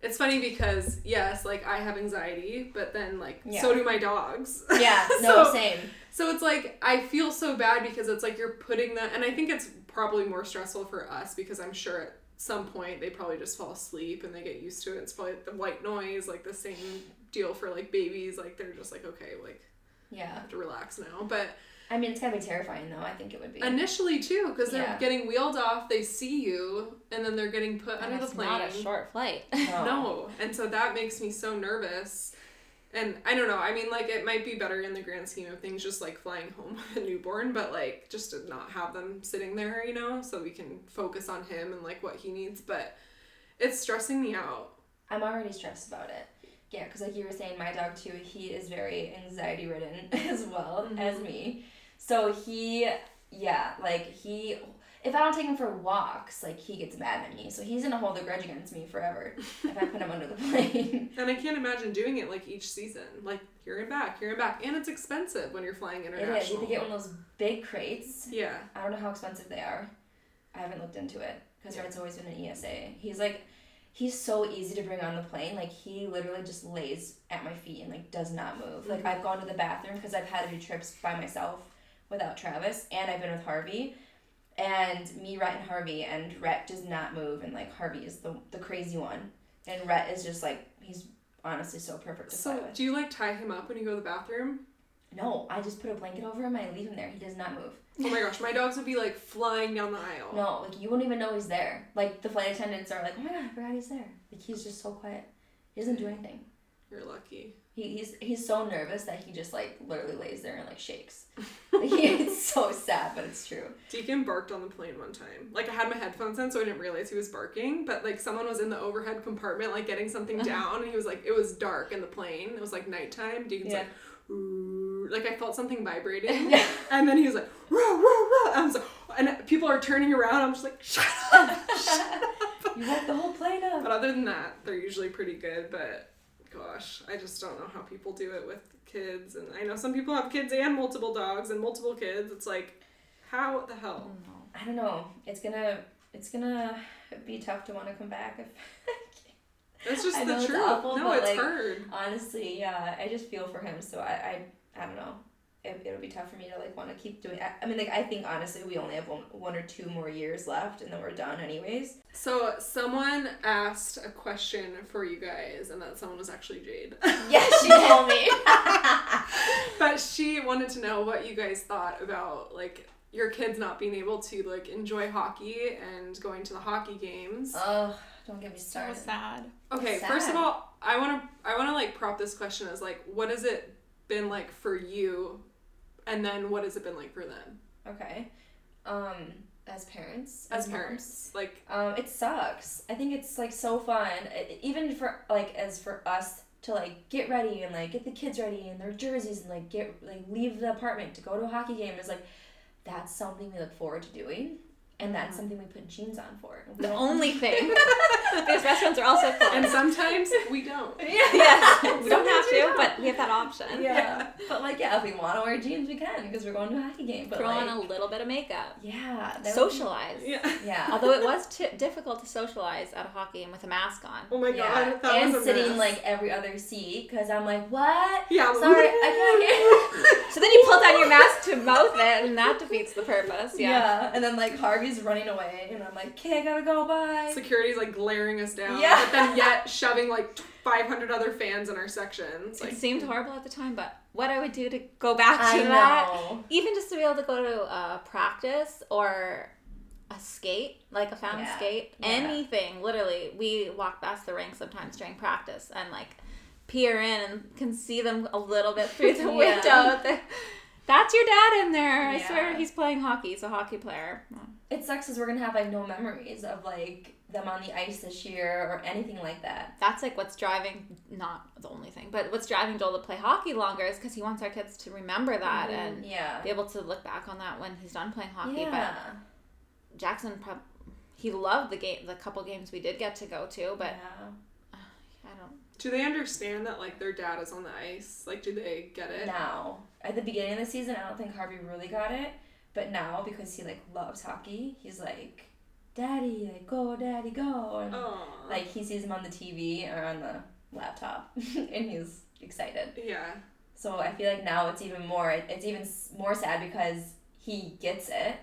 It's funny because yes, like I have anxiety, but then like Yeah. so do my dogs. Yeah. No. So- same. So it's like I feel so bad because it's like you're putting that, and I think it's probably more stressful for us because I'm sure at some point they probably just fall asleep and they get used to it. It's probably the white noise, like the same deal for like babies. Like they're just like okay, like I Yeah. have to relax now. But I mean, it's gotta be terrifying though. I think it would be. initially too, because they're Yeah. getting wheeled off, they see you, and then they're getting put And under the it's plane. not a short flight. no. No, and so that makes me so nervous. And I don't know. I mean, like it might be better in the grand scheme of things, just like flying home with a newborn, but like just to not have them sitting there, you know, so we can focus on him and like what he needs. But it's stressing me out. I'm already stressed about it. Yeah, because like you were saying, my dog too, he is very anxiety ridden as well Mhm. as me. So he, yeah, like he, if I don't take him for walks, like he gets mad at me. So he's gonna hold a grudge against me forever if I put him under the plane. And I can't imagine doing it like each season. Like here and back, here and back. And it's expensive when you're flying international. It is. You have to get one of those big crates. Yeah. I don't know how expensive they are. I haven't looked into it because Rhett's always been an ESA. He's like, he's so easy to bring on the plane. Like he literally just lays at my feet and like does not move. Like mm-hmm. I've gone to the bathroom because I've had to do trips by myself without Travis, and I've been with Harvey. And me, Rhett, and Harvey, and Rhett does not move, and like Harvey is the the crazy one, and Rhett is just like he's honestly so perfect to fly So do you like tie him up when you go to the bathroom? No, I just put a blanket over him. I leave him there. He does not move. Oh my gosh, my dogs would be like flying down the aisle. No, like you won't even know he's there. Like the flight attendants are like, "Oh my god, I forgot he's there." Like he's just so quiet. He doesn't do anything. You're lucky. He, he's he's so nervous that he just like literally lays there and like shakes. Like, he, it's so sad, but it's true. Deacon barked on the plane one time. Like I had my headphones in, so I didn't realize he was barking. But like someone was in the overhead compartment, like getting something down, and he was like, it was dark in the plane. It was like nighttime. Deacon's Yeah. like, Ooh, like I felt something vibrating, and then he was like, rah, rah, rah. I was like, and people are turning around. I'm just like, shut up, shut up. You woke the whole plane up. But other than that, they're usually pretty good. But gosh, I just don't know how people do it with kids. And I know some people have kids and multiple dogs and multiple kids. It's like, how the hell? I don't know. It's gonna it's gonna be tough to want to come back if. That's just I the know it's truth. awful, no, it's like, hard. Honestly, yeah, I just feel for him. So I I, I don't know. It, it'll be tough for me to like want to keep doing. I, I mean, like I think honestly, we only have one, one or two more years left, and then we're done anyways. So someone asked a question for you guys, and that someone was actually Jade. Yeah, she told me. but she wanted to know what you guys thought about like your kids not being able to like enjoy hockey and going to the hockey games. oh, don't get me started. So sad. Okay, It's first of all, I want to I want to like prop this question as like what has it been like for you and then what has it been like for them Okay. Um, as parents. as moms, parents? Like Um, it sucks. I think it's like so fun, I- even for like as for us to like get ready and like get the kids ready in their jerseys and like get like leave the apartment to go to a hockey game is like that's something we look forward to doing, and that's something we put jeans on for. The only thing. These restaurants are also fun. and sometimes we don't. yeah, yes, we don't have Sometimes we to, don't. but we have that option. yeah, but like yeah, if we want to wear jeans, we can because we're going to a hockey game. But Throw like, on a little bit of makeup. yeah, that would be- Socialize. Yeah. Yeah. Although it was t- difficult to socialize at a hockey game with a mask on. Oh my yeah, god, that and was a sitting mess. like every other seat because I'm like, what? yeah, I'm Sorry, I can't hear. So then you pull down your mask to mouth it, and that defeats the purpose. Yeah. Yeah. and then like Harvey's running away, and I'm like, okay, I gotta go, bye. Security's like glaring us down, Yeah. but then yet shoving like 500 other fans in our sections. Like, it seemed horrible at the time, but what I would do to go back to I that, know. even just to be able to go to a practice or a skate, like a found Yeah. skate, Yeah. anything. Literally, we walk past the rink sometimes during practice and like peer in and can see them a little bit through the Yeah. window. That's your dad in there. I Yeah. swear he's playing hockey. He's a hockey player. It sucks because we're gonna have like no memories of like them on the ice this year or anything like that. That's like what's driving, not the only thing, but what's driving Joel to play hockey longer is because he wants our kids to remember that mm-hmm, and Yeah. be able to look back on that when he's done playing hockey. Yeah. But Jackson, prob- he loved the game, the couple games we did get to go to, but yeah. I don't. do they understand that like their dad is on the ice? Like, do they get it? Now, at the beginning of the season, I don't think Harvey really got it, but now because he like loves hockey, he's like, "Daddy, like go, Daddy, go," and like he sees him on the TV or on the laptop, and he's excited. yeah. So I feel like now it's even more. It's even more sad because he gets it,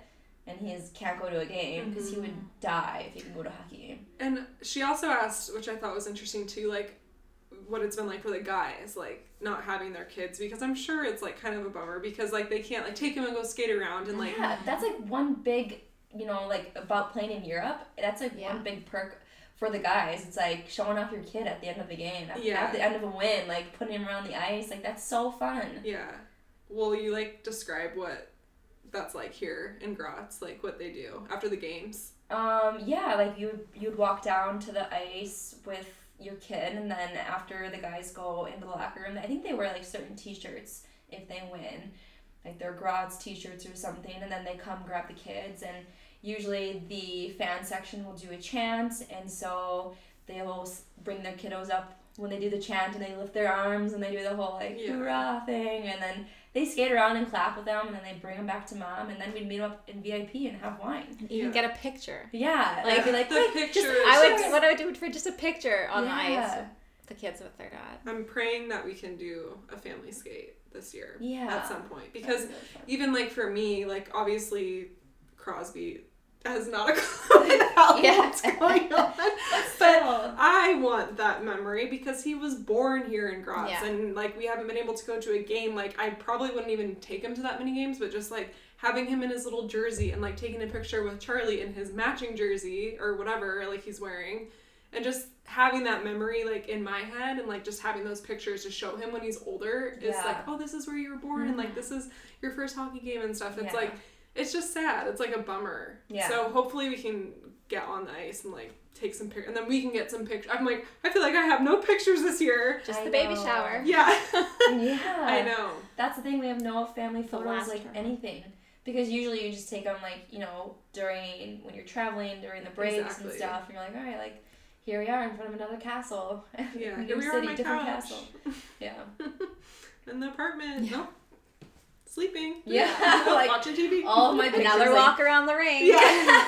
and he can't go to a game because he would mm-hmm. die if he can go to a hockey game. And she also asked, which I thought was interesting too, like what it's been like for the guys, like not having their kids, because I'm sure it's like kind of a bummer because like they can't like take them and go skate around and like yeah, that's like one big, you know, like about playing in Europe. That's like Yeah. one big perk for the guys. It's like showing off your kid at the end of the game, at, Yeah. at the end of a win, like putting him around the ice. Like that's so fun. yeah. Will you like describe what that's like here in Graz, like what they do after the games? Um, yeah, like you you'd walk down to the ice with your kid, and then after the guys go into the locker room, I think they wear like certain T-shirts if they win, like their Graz T-shirts or something, and then they come grab the kids, and usually the fan section will do a chant, and so they will bring their kiddos up when they do the chant, and they lift their arms and they do the whole like Yeah. hoorah thing, and then they skate around and clap with them, and then they bring them back to mom, and then we'd meet them up in VIP and have wine. And even Yeah. get a picture. Yeah, like be like the "Quick, pictures. just I would. pictures." What I would do for just a picture on the Yeah. ice. The kids with their dad. I'm praying that we can do a family skate this year. Yeah. At some point. Because really even like for me, like obviously Crosby has not a clue about Yeah. what's going on. but. I want that memory because he was born here in Graz Yeah. and like we haven't been able to go to a game. Like I probably wouldn't even take him to that many games, but just like having him in his little jersey and like taking a picture with Charlie in his matching jersey or whatever like he's wearing and just having that memory like in my head and like just having those pictures to show him when he's older is Yeah. like oh this is where you were born and like this is your first hockey game and stuff it's Yeah. like it's just sad it's like a bummer Yeah. so hopefully we can get on the ice and like take some pictures and then we can get some pictures i'm like i feel like i have no pictures this year Just I the baby know. shower. yeah yeah. i know That's the thing. We have no family photos, like one. anything, because usually you just take them like you know during when you're traveling during the breaks Exactly. and stuff. And you're like, all right, like here we are in front of another castle. yeah New here we are city, on my different couch castle. Yeah. in the apartment Yeah. no sleeping Yeah, like, watching tv All of my pictures. Another like, walk around the ring. Yeah.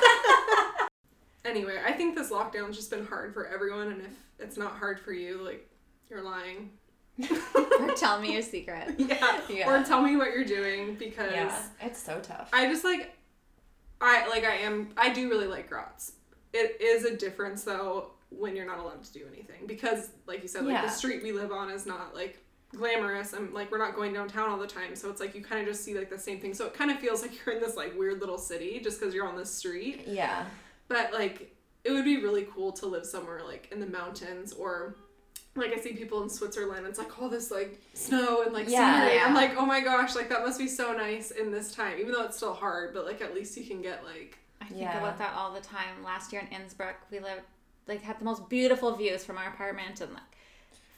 anyway, I think this lockdown's just been hard for everyone, and if it's not hard for you, like you're lying. or tell me your secret. Yeah. Yeah. Or tell me what you're doing because Yeah, it's so tough. I just like I like I am I do really like Graz. It is a difference though when you're not allowed to do anything because like you said like Yeah. the street we live on is not like glamorous and like we're not going downtown all the time so it's like you kind of just see like the same thing so it kind of feels like you're in this like weird little city just because you're on this street Yeah. but like it would be really cool to live somewhere like in the mountains or like I see people in Switzerland, it's like all this like snow and like Yeah, scenery. I'm like, oh my gosh, like that must be so nice in this time, even though it's still hard. But like at least you can get like I think Yeah. about that all the time. Last year in Innsbruck, we lived like had the most beautiful views from our apartment and like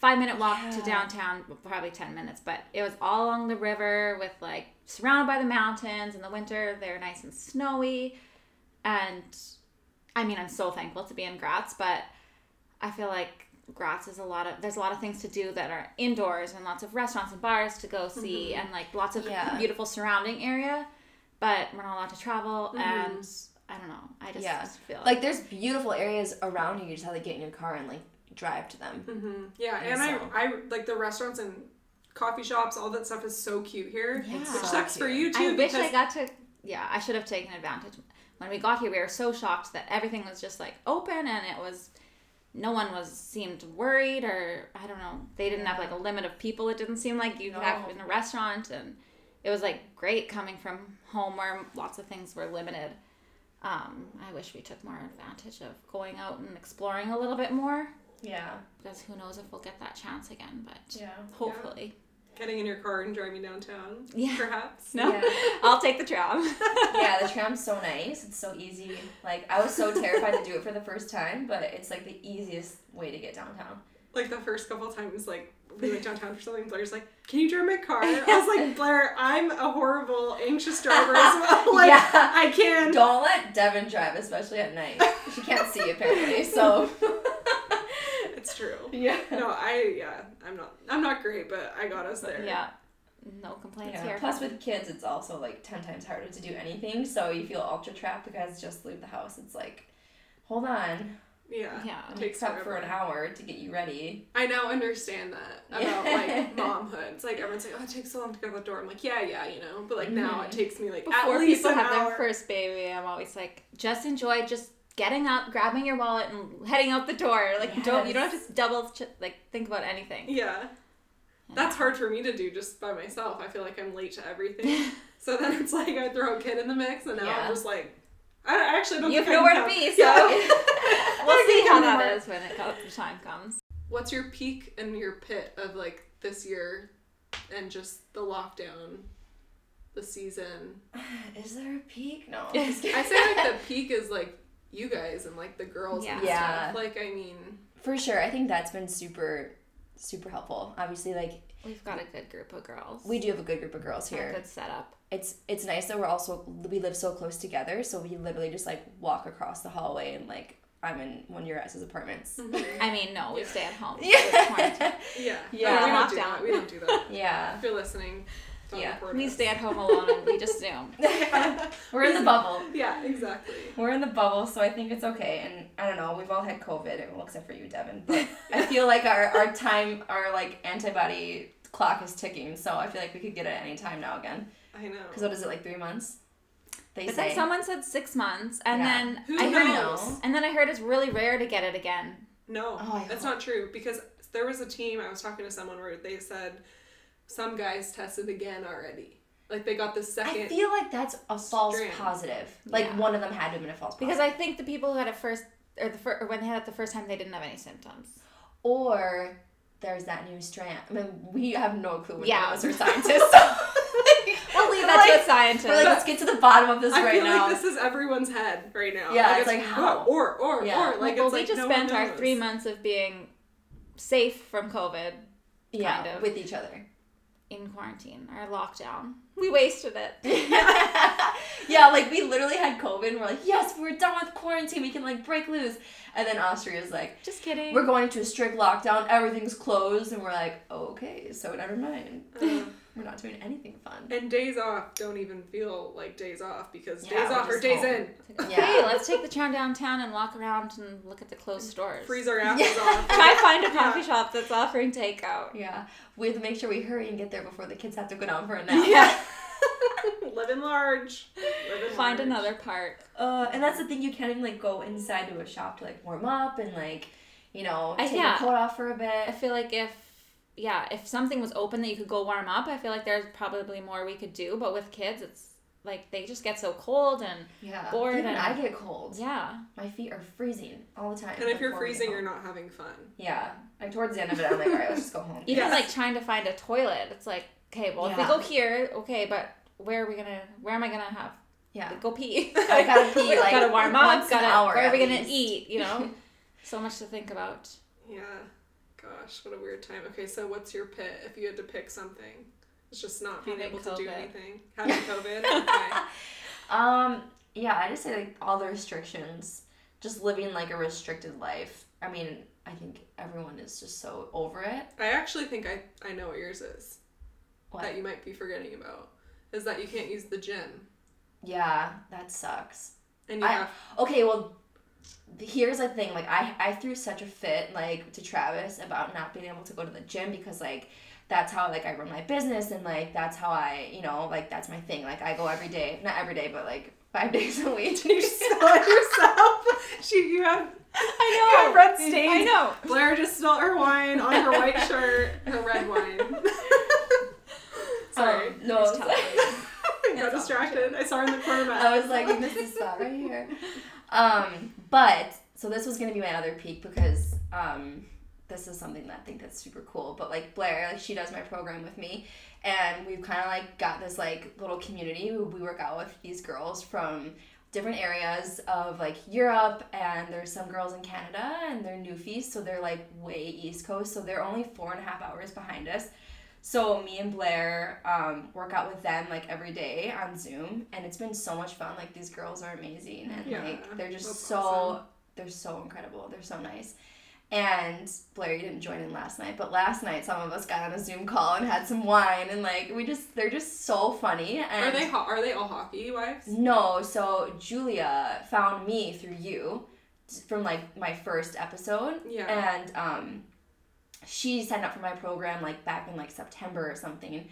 five minute walk to downtown, probably ten minutes, but it was all along the river with like surrounded by the mountains. In the winter, they're nice and snowy, and I mean, I'm so thankful to be in Graz, but I feel like Graz is a lot of there's a lot of things to do that are indoors and lots of restaurants and bars to go see and like lots of Yeah. beautiful surrounding area, but we're not allowed to travel Mhm. and I don't know. I just Yeah. feel Like there's beautiful areas around you. You just have to get in your car and like drive to them. hmm yeah, And and I so- I like the restaurants and coffee shops, all that stuff is so cute here, Yeah. which So sucks for you too I wish I got to. Yeah, I should have taken advantage. When we got here, we were so shocked that everything was just like open and it was. No one was seemed worried or I don't know. They didn't have like a limit of people. It didn't seem like you could have in a restaurant, and it was like great coming from home where lots of things were limited. Um, I wish we took more advantage of going out and exploring a little bit more Yeah. because who knows if we'll get that chance again. But Yeah. hopefully, getting in your car and driving downtown, Yeah. perhaps. no, Yeah. I'll take the tram. yeah, the tram's so nice. It's so easy. Like I was so terrified to do it for the first time, but it's like the easiest way to get downtown. Like the first couple times, like we went downtown for something, Blaire's like, "Can you drive my car?" I was like, "Blaire, I'm a horrible, anxious driver as well. Like, Yeah. I can." Don't let Devin drive, especially at night. She can't see apparently, so It's true. yeah. No, I yeah, I'm not. I'm not great, but I got us there. Yeah. No complaints Yeah. here. Plus, with kids, it's also like ten times harder to do anything. So you feel ultra trapped because just leave the house. It's like, hold on, Yeah. Yeah. I'm Takes prep for an hour to get you ready. I now understand that about like momhood. It's like everyone's like, "Oh, it takes so long to go to the door." I'm like, "Yeah, yeah, you know." But like now, it Mhm. takes me like Before at least people an have hour. their first baby, I'm always like, just enjoy just getting up, grabbing your wallet, and heading out the door. Like, don't you don't have to double ch- like think about anything. Yeah. That's hard for me to do just by myself. I feel like I'm late to everything. so then it's like I throw a kid in the mix, and now Yeah. I'm just like, I I actually don't. You have nowhere to be, so Yeah. we'll see how count that more. is when it co- the time comes. What's your peak and your pit of like this year, and just the lockdown, the season? Is there a peak? No. I I say like the peak is like you guys and like the girls and Yeah. Like I mean, For sure, I think that's been super, super helpful. Obviously, like We've got a good group of girls. we do have a good group of girls Got a here. good setup. it's it's nice that we're also we live so close together, so we literally just like walk across the hallway and like I'm in one of your guys' apartments. Mm-hmm. I mean, no, we stay at home. Yeah. Yeah. Yeah. No, we don't do that. We don't do that. yeah. If you're listening, don't Yeah. report We us. stay at home alone and we just zoom. We're in the bubble. Yeah, exactly. We're in the bubble, so I think it's okay. And I don't know, we've all had COVID, well, except for you, Devin. But I feel like our, our time, our like antibody clock is ticking, so I feel like we could get it any time now again. I know. Because what is it, like three months? They But say. then someone said six months, and Yeah. then Who I heard knows? and then I heard it's really rare to get it again. No, Oh, that's hope. not true because there was a team I was talking to someone where they said some guys tested again already. Like they got the second. I feel like that's a false Strand. positive. Like Yeah. one of them had to have been a false Because positive. I think the people who had it first, or the fir- or when they had it the first time, they didn't have any symptoms. Or there's that new strand. I mean, we have no clue. We're Yeah. none of us are scientists. So We'll leave that like- to scientists. We're like, let's get to the bottom of this I right feel now. like this is everyone's head right now. Yeah, it's like, how? Or or Yeah. or like well, it's we like just no spent our three months of being safe from COVID yeah, kind of. with each other. In quarantine, or lockdown. We wasted it. yeah, like we literally had COVID and we're like, yes, we're done with quarantine. We can like break loose. And then Austria's like, Just kidding. we're going into a strict lockdown. Everything's closed. And we're like, okay, so never mind. Mm. We're not doing anything fun. and days off don't even feel like days off because Yeah, days off are days home. in. okay, Yeah. let's take the tram downtown and walk around and look at the closed stores. Freeze our asses Yeah. off. Try find a coffee shop that's offering takeout. Yeah, we have to make sure we hurry and get there before the kids have to go down for a nap. Yeah. Living large. Living Find large. another park. Uh, and that's the thing, you can't even like go inside to a shop to like warm up and like, you know, I- take yeah. your coat off for a bit. I feel like if yeah, if something was open that you could go warm up, I feel like there's probably more we could do. But with kids, it's like they just get so cold and Yeah, bored even and- I get cold. yeah. My feet are freezing all the time. And if you're before we get freezing, you're not having fun. Yeah, like towards the end of it, I'm like, all right, let's just go home. Even Yes. like trying to find a toilet, it's like okay, well if we go here, okay, but where are we gonna? Where am I gonna have Yeah, go pee? I gotta pee like gotta warm up. once Gotta hour where are we at gonna eat? You know, so much to think about. Yeah. Gosh, what a weird time. Okay, so what's your pit if you had to pick something? It's just not being able to do anything. Having COVID. Okay. Um, yeah, I just say like all the restrictions, just living like a restricted life. I mean, I think everyone is just so over it. I actually think I, I know what yours is. What? That you might be forgetting about. Is that you can't use the gym. Yeah, that sucks. And you I- have Okay, well, here's the thing. Like, I I threw such a fit like to Travis about not being able to go to the gym because like that's how like I run my business and like that's how I you know like that's my thing. Like I go every day, not every day, but like five days a week. and you spilled yourself. She you have I you have red stains. I know. Blaire just spilled her wine on her white shirt, her red wine. Sorry. Um, no, It's it's tough. like- I got distracted. I saw her in the corner I was like, this spot right here. Um, but so this was gonna be my other peak because um, this is something that I think that's super cool. But like Blaire, like she does my program with me, and we've kind of like got this like little community. We work out with these girls from different areas of like Europe, and there's some girls in Canada, and they're newfies, so they're like way East Coast, so they're only four and a half hours behind us. So me and Blaire um, work out with them like every day on Zoom, and it's been so much fun. Like these girls are amazing, and Yeah, like they're just so awesome. they're so incredible. They're so nice. And Blaire, you didn't join in last night, but last night some of us got on a Zoom call and had some wine, and like we just they're just so funny. And Are they ho- are they all hockey wives? no, so Julia found me through you from like my first episode. Yeah. And um she signed up for my program like back in like September or something.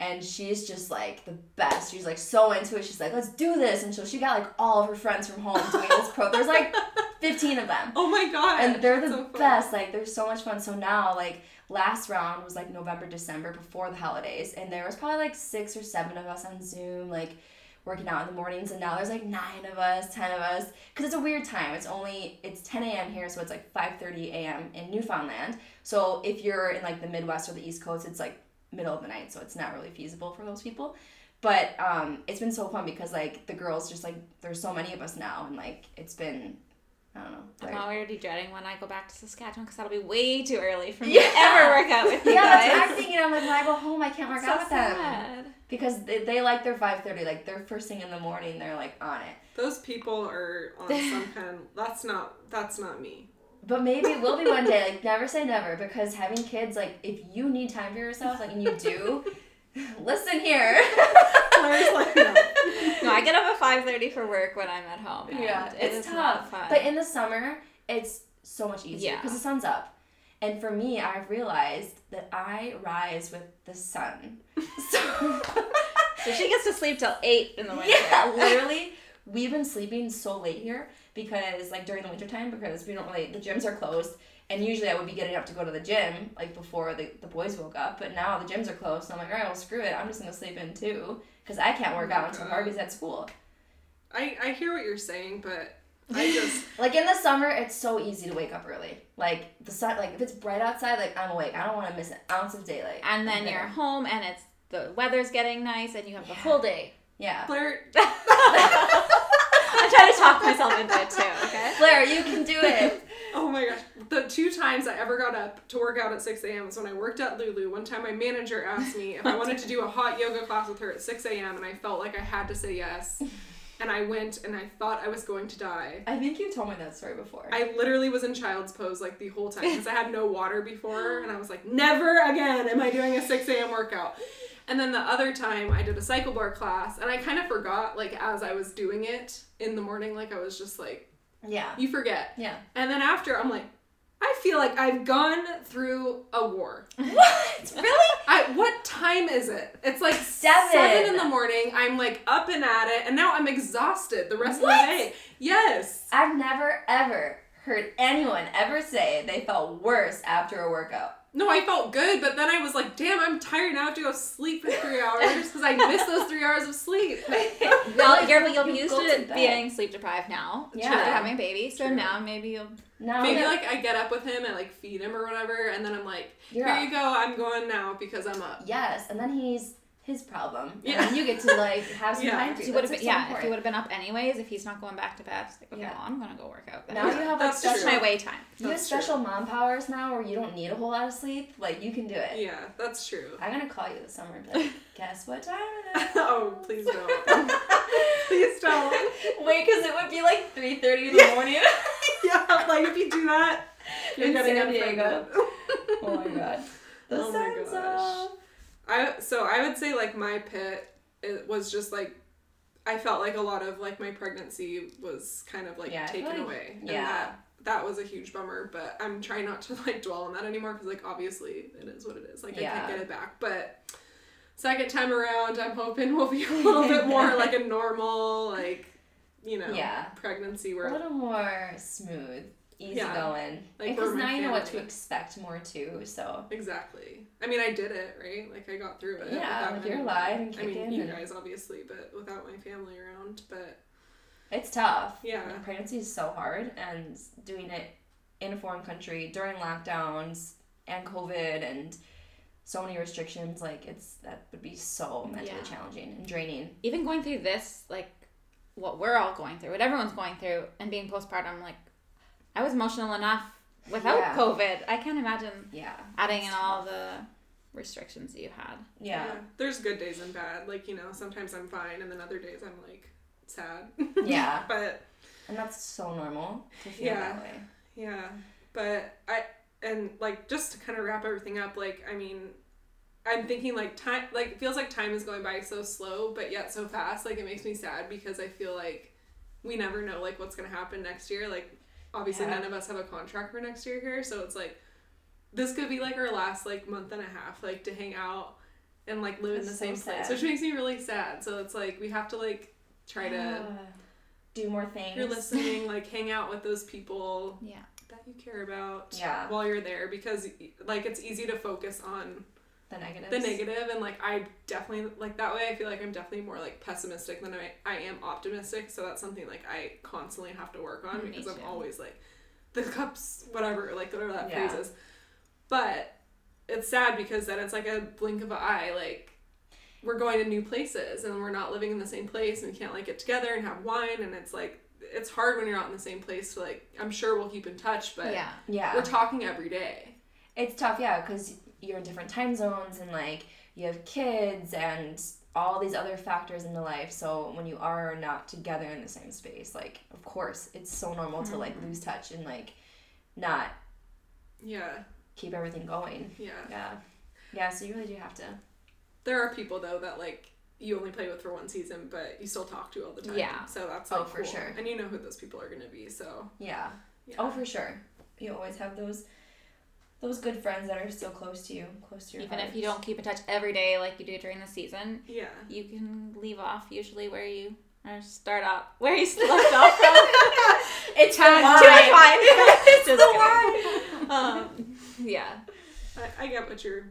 And she's just like the best. She's like so into it. She's like, let's do this. And so she got like all of her friends from home doing this pro. There's like 15 of them Oh my god. and they're the So best. Like they're so much fun. So now, like last round was like November, December before the holidays, and there was probably like six or seven of us on Zoom, like working out in the mornings. And now there's like nine of us, ten of us, because it's a weird time. It's only it's 10 a.m. here, so it's like 5:30 a.m. in Newfoundland. So if you're in like the Midwest or the East Coast, it's like middle of the night, so it's not really feasible for those people. But um, it's been so fun because like the girls just like there's so many of us now, and like it's been I don't know. I'm already dreading when I go back to Saskatchewan because that'll be way too early for me Yeah. to ever work out with you yeah, guys. that's what I'm thinking. I'm like, when I go home, I can't work so out with them sad. Because they, they like their 5.30 like their first thing in the morning they're like on it Those people are on some kind of that's not that's not me. but maybe it will be one day like never say never because having kids like if you need time for yourself like and you do listen here like no. No, I get up at five thirty for work when I'm at home. yeah it's is not tough but in the summer it's so much easier Yeah. because the sun's up and for me i've realized that i rise with the sun so so she gets to sleep till eight in the winter. Yeah, literally, we've been sleeping so late here because like during the wintertime because we don't really the gyms are closed. And usually I would be getting up to go to the gym like before the, the boys woke up. But now the gyms are closed. So I'm like all right well screw it. I'm just gonna sleep in too because I can't work Oh my out until God. Harvey's at school. I, I hear what you're saying, but I just like in the summer it's so easy to wake up early. Like the sun like if it's bright outside like I'm awake. I don't want to miss an ounce of daylight. And then I'm you're home and it's the weather's getting nice and you have the whole day. yeah Claire I'm trying to talk myself into it too, okay? Blaire you can do it Oh my gosh. The two times I ever got up to work out at 6 a.m. was when I worked at Lulu. One time my manager asked me if I wanted to do a hot yoga class with her at 6 a.m. and I felt like I had to say yes. And I went and I thought I was going to die. I think you told me that story before I literally was in child's pose like the whole time because I had no water before and I was like, never again am I doing a 6 a.m. workout. And then the other time I did a cycle bar class and I kind of forgot like as I was doing it in the morning, like I was just like, yeah you forget. yeah And then after, I'm like, I feel like I've gone through a war. what really I what time is it? It's like Seven. seven in the morning. I'm like up and at it, and now I'm exhausted the rest What? of the day. Yes. I've never ever heard anyone ever say they felt worse after a workout. No, I felt good, but then I was like, damn, I'm tired now. I have to go sleep for three hours because I missed those three hours of sleep. Well, you're, you'll be used to, to it being sleep deprived now. Yeah. After having a baby. So True. now maybe you'll Now Maybe that like I get up with him and like feed him or whatever, and then I'm like, you're here up. you go, I'm going now because I'm up. Yes, and then he's his problem. Yeah. And you get to like have some Yeah. time for He you. would have been, so yeah, if he would have been up anyways, if he's not going back to bed, it's like, okay, Yeah. well, I'm gonna go work out then. Now you have like That's That's special my way time. you have That's true. special mom powers now where you don't need a whole lot of sleep. Like you can do it. Yeah, that's true. I'm gonna call you this summer and be like, guess what time it is? oh, please don't. please don't. Wait, because it would be like 3.30 in the morning. yeah, like if you do that, you're In getting San offended. Diego. oh my god. The Oh my gosh. up. I so I would say like my pit it was just like I felt like a lot of like my pregnancy was kind of like Yeah, taken like- away. And yeah. that that was a huge bummer, but I'm trying not to like dwell on that anymore because like obviously it is what it is. Like I Yeah. can't get it back. But second time around, I'm hoping we'll be a little bit more like a normal like you know Yeah. pregnancy where A little more smooth, easy Yeah. going. Like, because now you know what to expect more too. So exactly. I mean, I did it right. Like I got through it. Yeah, without with your anyone. life and I mean, you guys obviously, but without my family around. But it's tough. Yeah. And pregnancy is so hard, and doing it in a foreign country during lockdowns and COVID and so many restrictions, like it's that would be so mentally Yeah. challenging and draining. Even going through this, like what we're all going through, what everyone's going through, and being postpartum, like I was emotional enough without Yeah. COVID. I can't imagine Yeah. adding It's in all the restrictions that you had. Yeah. there's good days and bad. Like you know, sometimes I'm fine, and then other days I'm like sad. Yeah. but And that's so normal to feel Yeah. that way. yeah, but I and like just to kind of wrap everything up. Like I mean. I'm thinking like time like it feels like time is going by so slow but yet so fast like it makes me sad because I feel like we never know like what's gonna happen next year like obviously Yeah. none of us have a contract for next year here so it's like this could be like our last like month and a half like to hang out and like live in the so same place which makes me really sad so it's like we have to like try to do more things. you're listening like hang out with those people Yeah. that you care about Yeah. while you're there because like it's easy to focus on The negatives. the negative and like I definitely like that way I feel like I'm definitely more like pessimistic than I, I am optimistic so that's something like I constantly have to work on Me because I'm always like the cups whatever like whatever that Yeah. phrase is but it's sad because then it's like a blink of an eye like we're going to new places and we're not living in the same place and we can't like get together and have wine and it's like it's hard when you're not in the same place to like I'm sure we'll keep in touch but yeah. Yeah. we're talking every day It's tough, yeah, because you're in different time zones and like you have kids and all these other factors into life. So when you are not together in the same space, like of course it's so normal to like mm-hmm. lose touch and like not Yeah. keep everything going. Yeah. Yeah. Yeah, so you really do have to. There are people though that like you only play with for one season, but you still talk to all the time. Yeah. So that's Oh, for cool. sure. And you know who those people are gonna be. So Yeah. yeah. Oh, for sure. You always have those those good friends that are still close to you, close to your Even heart. if you don't keep in touch every day like you do during the season, yeah. you can leave off usually where you or start up where you left off from. It's the Too wine. much wine. it's the kidding. um, yeah, I, I get what you're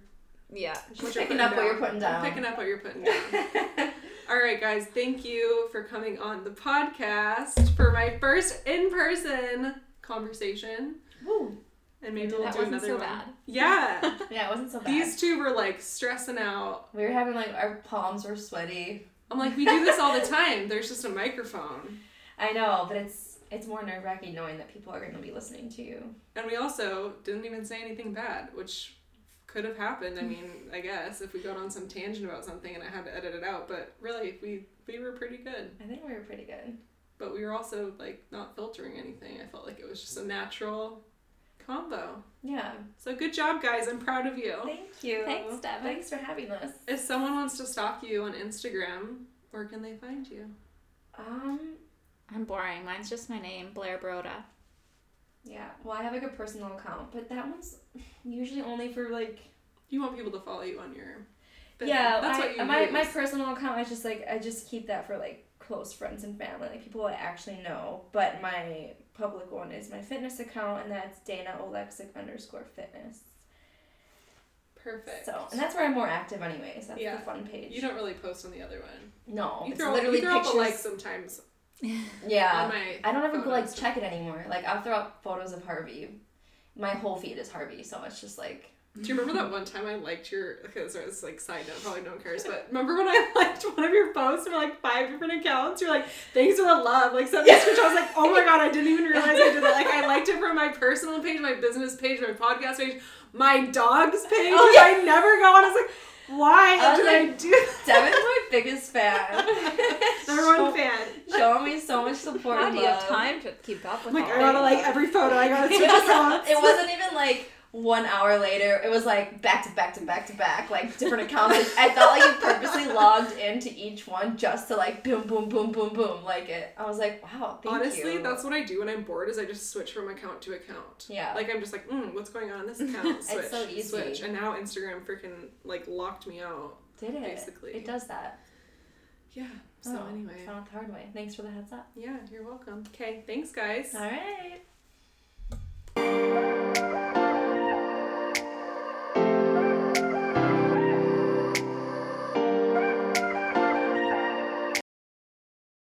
yeah. what picking up what you're putting down. I'm picking up what you're putting down. All right, guys, thank you for coming on the podcast for my first in person conversation. Woo. And maybe we'll do wasn't another so one. bad. Yeah. Yeah, it wasn't so bad. These two were like stressing out. we were having like our palms were sweaty. I'm like, we do this all the time. There's just a microphone. I know, but it's it's more nerve wracking knowing that people are going to be listening to you. And we also didn't even say anything bad, which could have happened. I mean, I guess if we got on some tangent about something and I had to edit it out, but really we we were pretty good. I think we were pretty good. But we were also like not filtering anything. I felt like it was just a natural combo. Yeah. So good job, guys. I'm proud of you. Thank you. Thanks, Devin. Thanks for having us. If someone wants to stalk you on Instagram, where can they find you? Um. I'm boring. Mine's just my name, Blaire Broda. Yeah. Well, I have like a personal account, but that one's usually only for like. You want people to follow you on your. thing. Yeah. that's I, what you my use. my personal account. I just like I just keep that for like close friends and family, like people I actually know. But my public one is my fitness account, and that's Dana Oleksuk underscore fitness. Perfect. So, and that's where I'm more active, anyways. That's Yeah. the fun page. You don't really post on the other one. No, You it's throw, literally you throw up a pictures. like sometimes yeah. on my. I don't ever go like check it anymore. Like I'll throw up photos of Harvey. My whole feed is Harvey, so it's just like Do you remember that one time I liked your? Okay, so it's like side note, probably no one cares, but remember when I liked one of your posts from like five different accounts? You're like, thanks for the love. Like sent me a screenshot. I was like, oh my god, I didn't even realize I did that. Like I liked it from my personal page, my business page, my podcast page, my dog's page, Oh, which yeah. I never go on. I was like, why I was did I like, do? that? Devin's my biggest fan. Number one fan. Showing me so much support. How and do you have time to keep up with I'm like, all I gotta like every photo. I gotta It switch accounts. it wasn't even like one hour later. It was like back to back to back to back, like different accounts. I felt like you purposely logged into each one just to like boom, boom, boom, boom, boom, like it. I was like, wow, thank Honestly, you. that's what I do when I'm bored. Is I just switch from account to account. yeah. Like I'm just like, mm, what's going on in this account? It's Switch, so easy. switch, and now Instagram freaking like locked me out. Did it? basically. It does that. Yeah. So Oh, anyway, Found the hard way. Thanks for the heads up. yeah, you're welcome. Okay, thanks guys. All right.